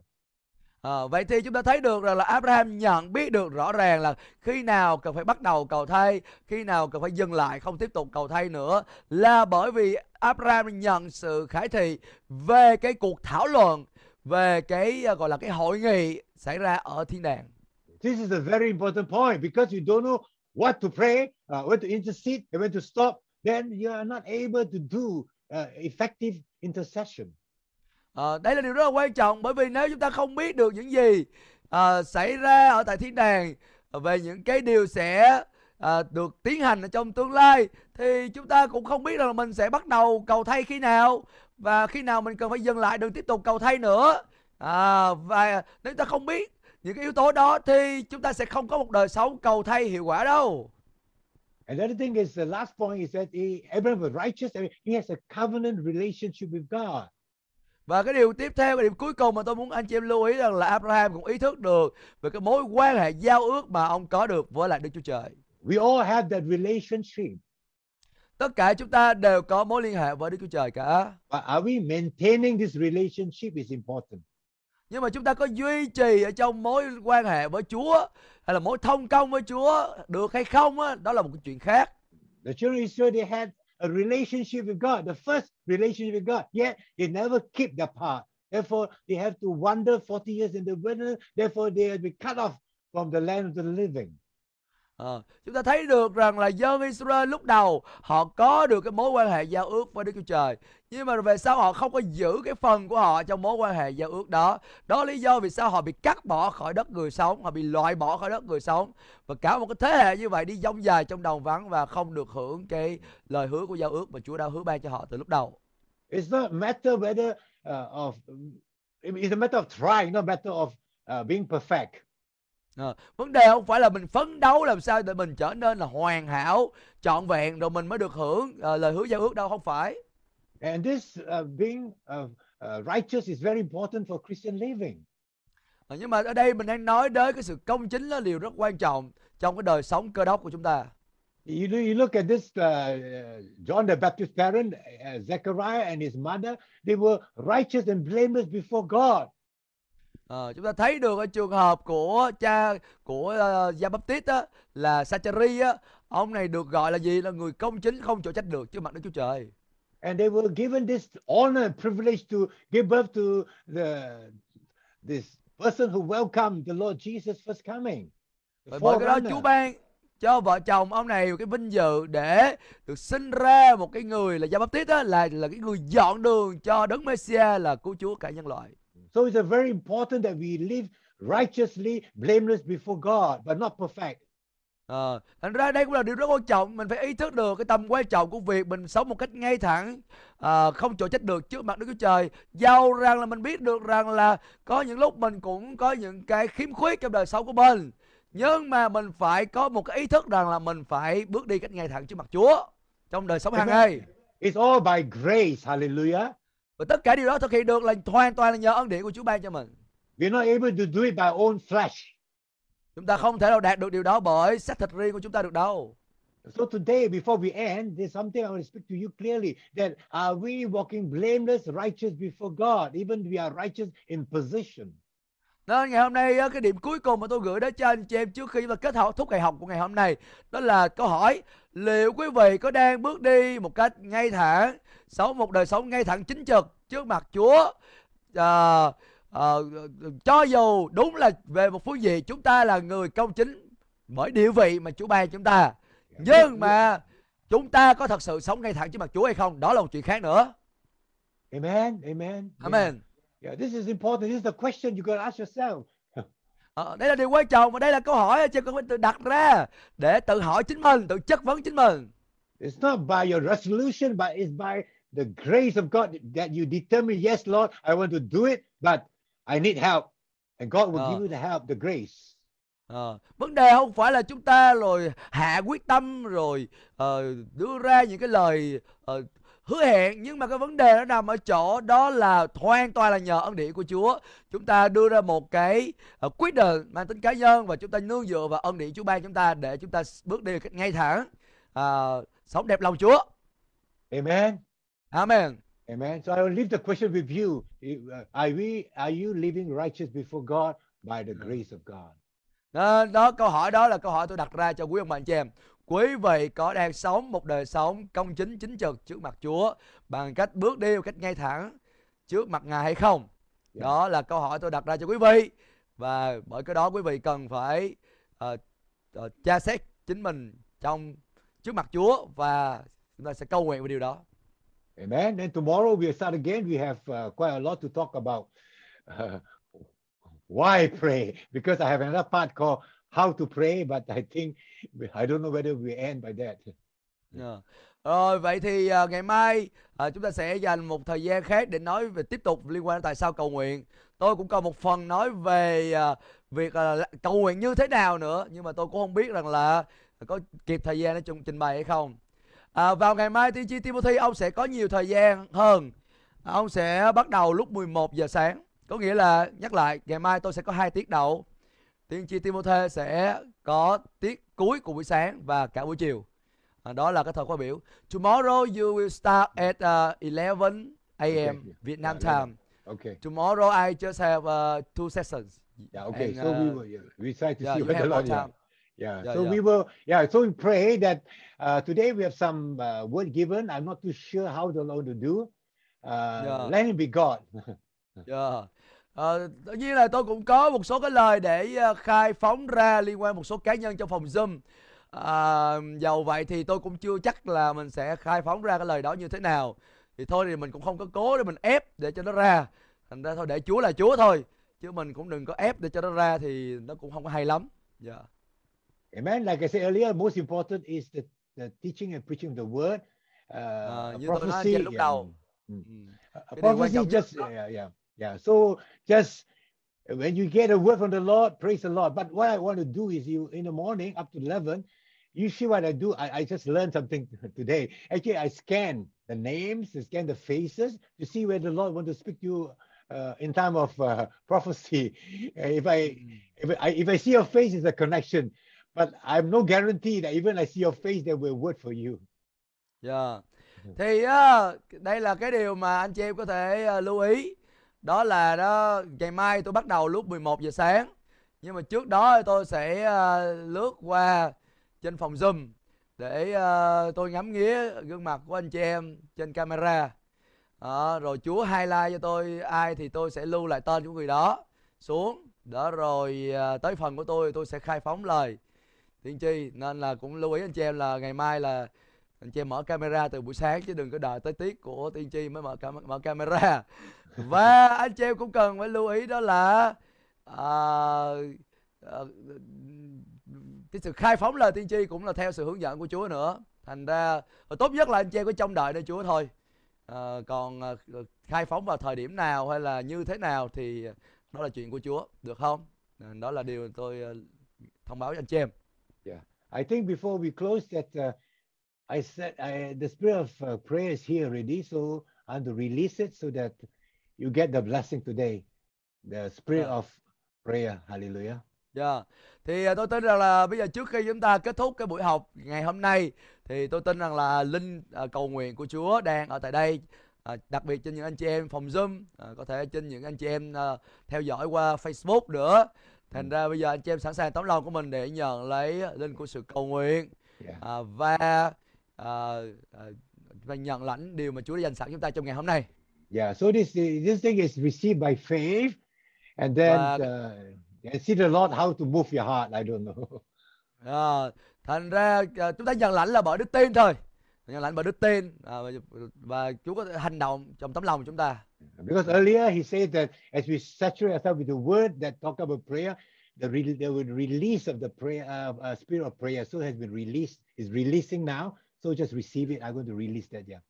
À, vậy thì chúng ta thấy được rằng là Abraham nhận biết được rõ ràng là khi nào cần phải bắt đầu cầu thay, khi nào cần phải dừng lại không tiếp tục cầu thay nữa là bởi vì Abraham nhận sự khải thị về cái cuộc thảo luận về cái à, gọi là cái hội nghị xảy ra ở thiên đàng. This is a very important point because you don't know what to pray, uh, when to intercede, and when to stop. Then you are not able to do uh, effective intercession à, đây là điều rất là quan trọng bởi vì nếu chúng ta không biết được những gì à, xảy ra ở tại thiên đàng ờ, về những cái điều sẽ à, được tiến hành ở trong tương lai thì chúng ta cũng không biết rằng là mình sẽ bắt đầu cầu thay khi nào và khi nào mình cần phải dừng lại đừng tiếp tục cầu thay nữa à, và nếu ta không biết những cái yếu tố đó thì chúng ta sẽ không có một đời sống cầu thay hiệu quả đâu Another thing is the last point is that he, Abraham was righteous. and He has a covenant relationship with God. Và cái điều tiếp theo, cái điểm cuối cùng mà tôi muốn anh chị em lưu ý rằng là Abraham cũng ý thức được về cái mối quan hệ giao ước mà ông có được với lại Đức Chúa Trời. We all have that relationship. Tất cả chúng ta đều có mối liên hệ với Đức Chúa Trời cả. But are we maintaining this relationship is important. Nhưng mà chúng ta có duy trì ở trong mối quan hệ với Chúa hay là mối thông công với Chúa được hay không á, đó là một cái chuyện khác. The children of Israel, they had a relationship with God, the first relationship with God, yet they never keep their part. Therefore, they have to wander 40 years in the wilderness. Therefore, they have been cut off from the land of the living. À, chúng ta thấy được rằng là dân Israel lúc đầu họ có được cái mối quan hệ giao ước với Đức Chúa Trời nhưng mà về sau họ không có giữ cái phần của họ trong mối quan hệ giao ước đó. Đó lý do vì sao họ bị cắt bỏ khỏi đất người sống họ bị loại bỏ khỏi đất người sống. Và cả một cái thế hệ như vậy đi dông dài trong đồng vắng và không được hưởng cái lời hứa của giao ước mà Chúa đã hứa ban cho họ từ lúc đầu. It's not matter whether uh, of it's a matter of trying, not matter of uh, being perfect. Ờ, vấn đề không phải là mình phấn đấu làm sao để mình trở nên là hoàn hảo trọn vẹn rồi mình mới được hưởng ờ, lời hứa giao ước đâu không phải And this uh, being uh, uh, righteous is very important for Christian living. Ờ, nhưng mà ở đây mình đang nói đến cái sự công chính là điều rất quan trọng trong cái đời sống cơ đốc của chúng ta You, you look at this uh, John the Baptist parent, uh, Zechariah and his mother, they were righteous and blameless before God. Ờ, chúng ta thấy được ở trường hợp của cha của uh, Gia Baptist á, là Sachari á ông này được gọi là gì là người công chính không chỗ trách được trước mặt Đức Chúa Trời And they were given this honor privilege to give birth to the this person who welcomed the Lord Jesus first coming. Bởi bởi cái đó. Chúa ban cho vợ chồng ông này cái vinh dự để được sinh ra một cái người là Gia Baptist á, là là cái người dọn đường cho đấng Messia là cứu Chúa cả nhân loại. So it's a very important that we live righteously, blameless before God, but not perfect. Ờ, thành ra đây cũng là điều rất quan trọng mình phải ý thức được cái tầm quan trọng của việc mình sống một cách ngay thẳng à, không chỗ trách được trước mặt Đức Chúa Trời giàu rằng là mình biết được rằng là có những lúc mình cũng có những cái khiếm khuyết trong đời sống của mình nhưng mà mình phải có một cái ý thức rằng là mình phải bước đi cách ngay thẳng trước mặt Chúa trong đời sống hàng ngày It's all by grace. Hallelujah. Và tất cả điều đó thực hiện được là hoàn toàn là nhờ ân điển của Chúa ban cho mình We're not able to do it by our own flesh. chúng ta không thể nào đạt được điều đó bởi xác thịt riêng của chúng ta được đâu So today, before we end, there's something I want to speak to you clearly that are we walking blameless, righteous before God, even we are righteous in position? Nên ngày hôm nay cái điểm cuối cùng mà tôi gửi đến cho anh chị em trước khi chúng ta kết thúc thúc ngày học của ngày hôm nay đó là câu hỏi liệu quý vị có đang bước đi một cách ngay thẳng sống một đời sống ngay thẳng chính trực trước mặt Chúa à, à, cho dù đúng là về một phương diện chúng ta là người công chính bởi địa vị mà Chúa ban chúng ta nhưng mà chúng ta có thật sự sống ngay thẳng trước mặt Chúa hay không đó là một chuyện khác nữa Amen. Amen. Amen Yeah, this is important. This is the question you got to ask yourself. Ờ, đây là điều quan trọng và đây là câu hỏi cho con tự đặt ra để tự hỏi chính mình, tự chất vấn chính mình. It's not by your resolution, but it's by the grace of God that you determine, yes, Lord, I want to do it, but I need help. And God will Uh. give you the help, the grace. Ờ, vấn đề không phải là chúng ta rồi hạ quyết tâm rồi ờ, đưa ra những cái lời ờ, hứa hẹn nhưng mà cái vấn đề nó nằm ở chỗ đó là hoàn toàn là nhờ ân điển của Chúa. Chúng ta đưa ra một cái ờ, quyết định mang tính cá nhân và chúng ta nương dựa vào ân điển Chúa ban chúng ta để chúng ta bước đi một cách ngay thẳng ờ, sống đẹp lòng Chúa. Amen. Amen. Amen. So I will leave the question with you. Uh, Are we are you living righteous before God by the grace of God? Đó, đó câu hỏi đó là câu hỏi tôi đặt ra cho quý ông bà anh chị em. Quý vị có đang sống một đời sống công chính chính trực trước mặt Chúa bằng cách bước đi một cách ngay thẳng trước mặt Ngài hay không? Dạ. Đó là câu hỏi tôi đặt ra cho quý vị. Và bởi cái đó quý vị cần phải ờ, ờ, tra xét chính mình trong trước mặt Chúa và chúng ta sẽ cầu nguyện về điều đó. Amen. Then tomorrow we'll start again. We have uh, quite a lot to talk about. Uh, why pray? Because I have another part called how to pray, but I think I don't know whether we end by that. Yeah. Rồi vậy thì uh, ngày mai uh, chúng ta sẽ dành một thời gian khác để nói về tiếp tục liên quan đến tại sao cầu nguyện. Tôi cũng còn một phần nói về uh, việc uh, cầu nguyện như thế nào nữa nhưng mà tôi cũng không biết rằng là có kịp thời gian để trình trình bày hay không. À, vào ngày mai tiên tri Timothy ông sẽ có nhiều thời gian hơn. Ông sẽ bắt đầu lúc 11 giờ sáng. Có nghĩa là nhắc lại ngày mai tôi sẽ có hai tiết đầu. Tiên tri Timothy sẽ có tiết cuối của buổi sáng và cả buổi chiều. À, đó là cái thời khóa biểu. Tomorrow you will start at uh, 11 a.m. Vietnam Yeah, time. Okay. Tomorrow I just have uh, two sessions. Yeah. Okay. And, so we uh, will yeah, we try to yeah, see you what the Lord. Yeah. time. Yeah. Yeah, so yeah. we will. Yeah. So we pray that uh, today we have some uh, word given. I'm not too sure how the Lord will do. Uh, Yeah. Let him be God. Yeah. Ờ, tất nhiên là tôi cũng có một số cái lời để ờ, khai phóng ra liên quan một số cá nhân trong phòng Zoom. à, dầu vậy thì tôi cũng chưa chắc là mình sẽ khai phóng ra cái lời đó như thế nào thì thôi thì mình cũng không có cố để mình ép để cho nó ra thành ra thôi để Chúa là Chúa thôi chứ mình cũng đừng có ép để cho nó ra thì nó cũng không có hay lắm dạ yeah. Amen. Like I said earlier, most important is the, the teaching and preaching of the word. Uh, à, như prophecy. tôi nói lúc yeah. đầu Mm. Ừ. Điều quan prophecy just yeah, yeah, yeah. So just when you get a word from the Lord, praise the Lord. But what I want to do is you in the morning up to eleven, you see what I do. I, I just learned something today. Actually, I scan the names, I scan the faces to see where the Lord want to speak to you uh, in time of uh, prophecy. Uh, if I Ừ. if I if I see your face, it's a connection. But I'm no guarantee that even I see your face, there will word for you. Yeah. Thì á, đây là cái điều mà anh chị em có thể ờ, lưu ý. Đó là đó ngày mai tôi bắt đầu lúc 11 giờ sáng. Nhưng mà trước đó tôi sẽ uh, lướt qua trên phòng Zoom để uh, tôi ngắm nghía gương mặt của anh chị em trên camera. Đó, rồi Chúa highlight cho tôi ai thì tôi sẽ lưu lại tên của người đó xuống. Đó rồi uh, tới phần của tôi tôi sẽ khai phóng lời tiên tri nên là cũng lưu ý anh chị em là ngày mai là anh chị em mở camera từ buổi sáng chứ đừng có đợi tới tiết của tiên tri mới mở cam- mở camera. Và anh chị em cũng cần phải lưu ý đó là à, à, cái sự khai phóng lời tiên tri cũng là theo sự hướng dẫn của Chúa nữa. Thành ra và tốt nhất là anh chị em có trông đợi nơi Chúa thôi. À, còn à, khai phóng vào thời điểm nào hay là như thế nào thì đó là chuyện của Chúa được không? Đó là điều tôi thông báo cho anh chị em I think before we close that uh, I said I, the spirit of uh, prayer is here already, so I want to release it so that you get the blessing today. The spirit Yeah. of prayer. Hallelujah. Dạ. Thì à, tôi tin rằng là bây giờ trước khi chúng ta kết thúc cái buổi học ngày hôm nay thì tôi tin rằng là linh à, cầu nguyện của Chúa đang ở tại đây. À, đặc biệt trên những anh chị em phòng Zoom, à, có thể trên những anh chị em à, theo dõi qua Facebook nữa. Thành ra bây giờ anh chị em sẵn sàng tấm lòng của mình để nhận lấy linh của sự cầu nguyện Yeah. à, và à, à, và nhận lãnh điều mà Chúa đã dành sẵn chúng ta trong ngày hôm nay. Yeah. So this this thing is received by faith, and then Và- uh, and see the Lord how to move your heart. I don't know. À, thành ra à, chúng ta nhận lãnh là bởi đức tin thôi nhận lãnh bởi đức tin à, và, và Chúa có thể hành động trong tấm lòng của chúng ta Because earlier he said that as we saturate ourselves with the word that talk about prayer, the, re- the release of the prayer, uh, uh, spirit of prayer, so has been released, is releasing now. So just receive it. I'm going to release that. Yeah.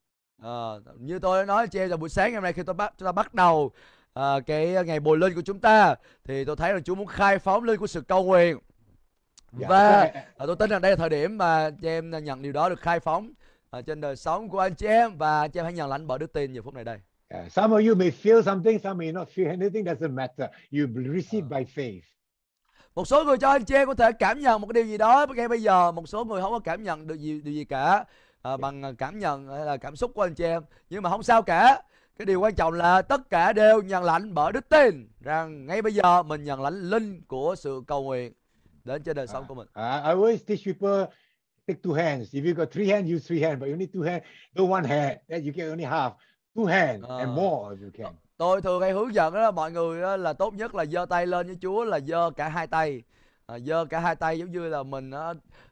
à, như tôi đã nói cho em là buổi sáng ngày hôm nay khi tôi bắt chúng ta bắt đầu à, cái ngày bồi linh của chúng ta thì tôi thấy là Chúa muốn khai phóng linh của sự cầu nguyện và à, tôi tin rằng đây là thời điểm mà chị em nhận điều đó được khai phóng à, trên đời sống của anh chị em và chị em hãy nhận lãnh bởi đức tin giờ phút này đây Yeah, some of you may feel something, some may not feel anything. Doesn't matter. You receive by faith. Một số người cho anh chị em có thể cảm nhận một cái điều gì đó ngay bây giờ một số người không có cảm nhận được gì điều gì cả à, bằng à, cảm nhận hay là cảm xúc của anh chị em nhưng mà không sao cả cái điều quan trọng là tất cả đều nhận lãnh bởi đức tin rằng ngay bây giờ mình nhận lãnh linh của sự cầu nguyện đến trên đời sống của mình Uh, I always teach people take two hands. If you got three hands, use three hands. But you need two hands, no one hand. That you get only half. Two hands and Ah. more if you can. Tôi thường hay hướng dẫn đó mọi người đó là tốt nhất là giơ tay lên với Chúa là giơ cả hai tay à, giơ cả hai tay giống như là mình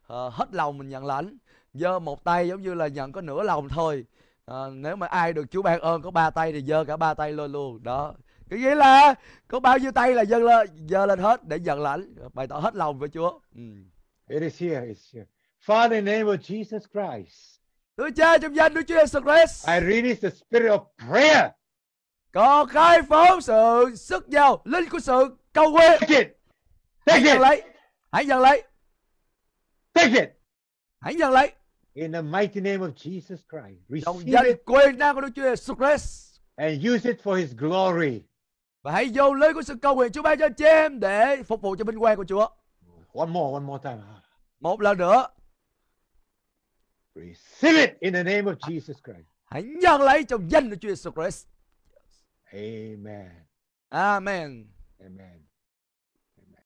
ờ, hết lòng mình nhận lãnh giơ một tay giống như là nhận có nửa lòng thôi à, nếu mà ai được Chúa ban ơn có ba tay thì giơ cả ba tay lên luôn đó cái nghĩa là có bao nhiêu tay là giơ lên giơ lên hết để nhận lãnh bày tỏ hết lòng với Chúa ừ. It is here. It's here. Father, in the name of Jesus Christ, Đức Cha trong danh Đức Chúa Jesus Christ I release the spirit of prayer. Còn khai phóng sự sức giàu linh của sự cầu nguyện Take it. hãy nhận lấy hãy nhận lấy Take it. hãy nhận lấy In the mighty name of Jesus Christ. trong Receive danh it quyền năng của Đức Chúa Jesus Christ and use it for his glory. và hãy dùng linh của sự cầu nguyện Chúa ban cho chị em để phục vụ cho vinh quang của Chúa One more, one more time. Một lần nữa Receive it in the name of Jesus Christ. hãy nhận lấy trong danh của Chúa Jesus Christ Amen. Amen Amen.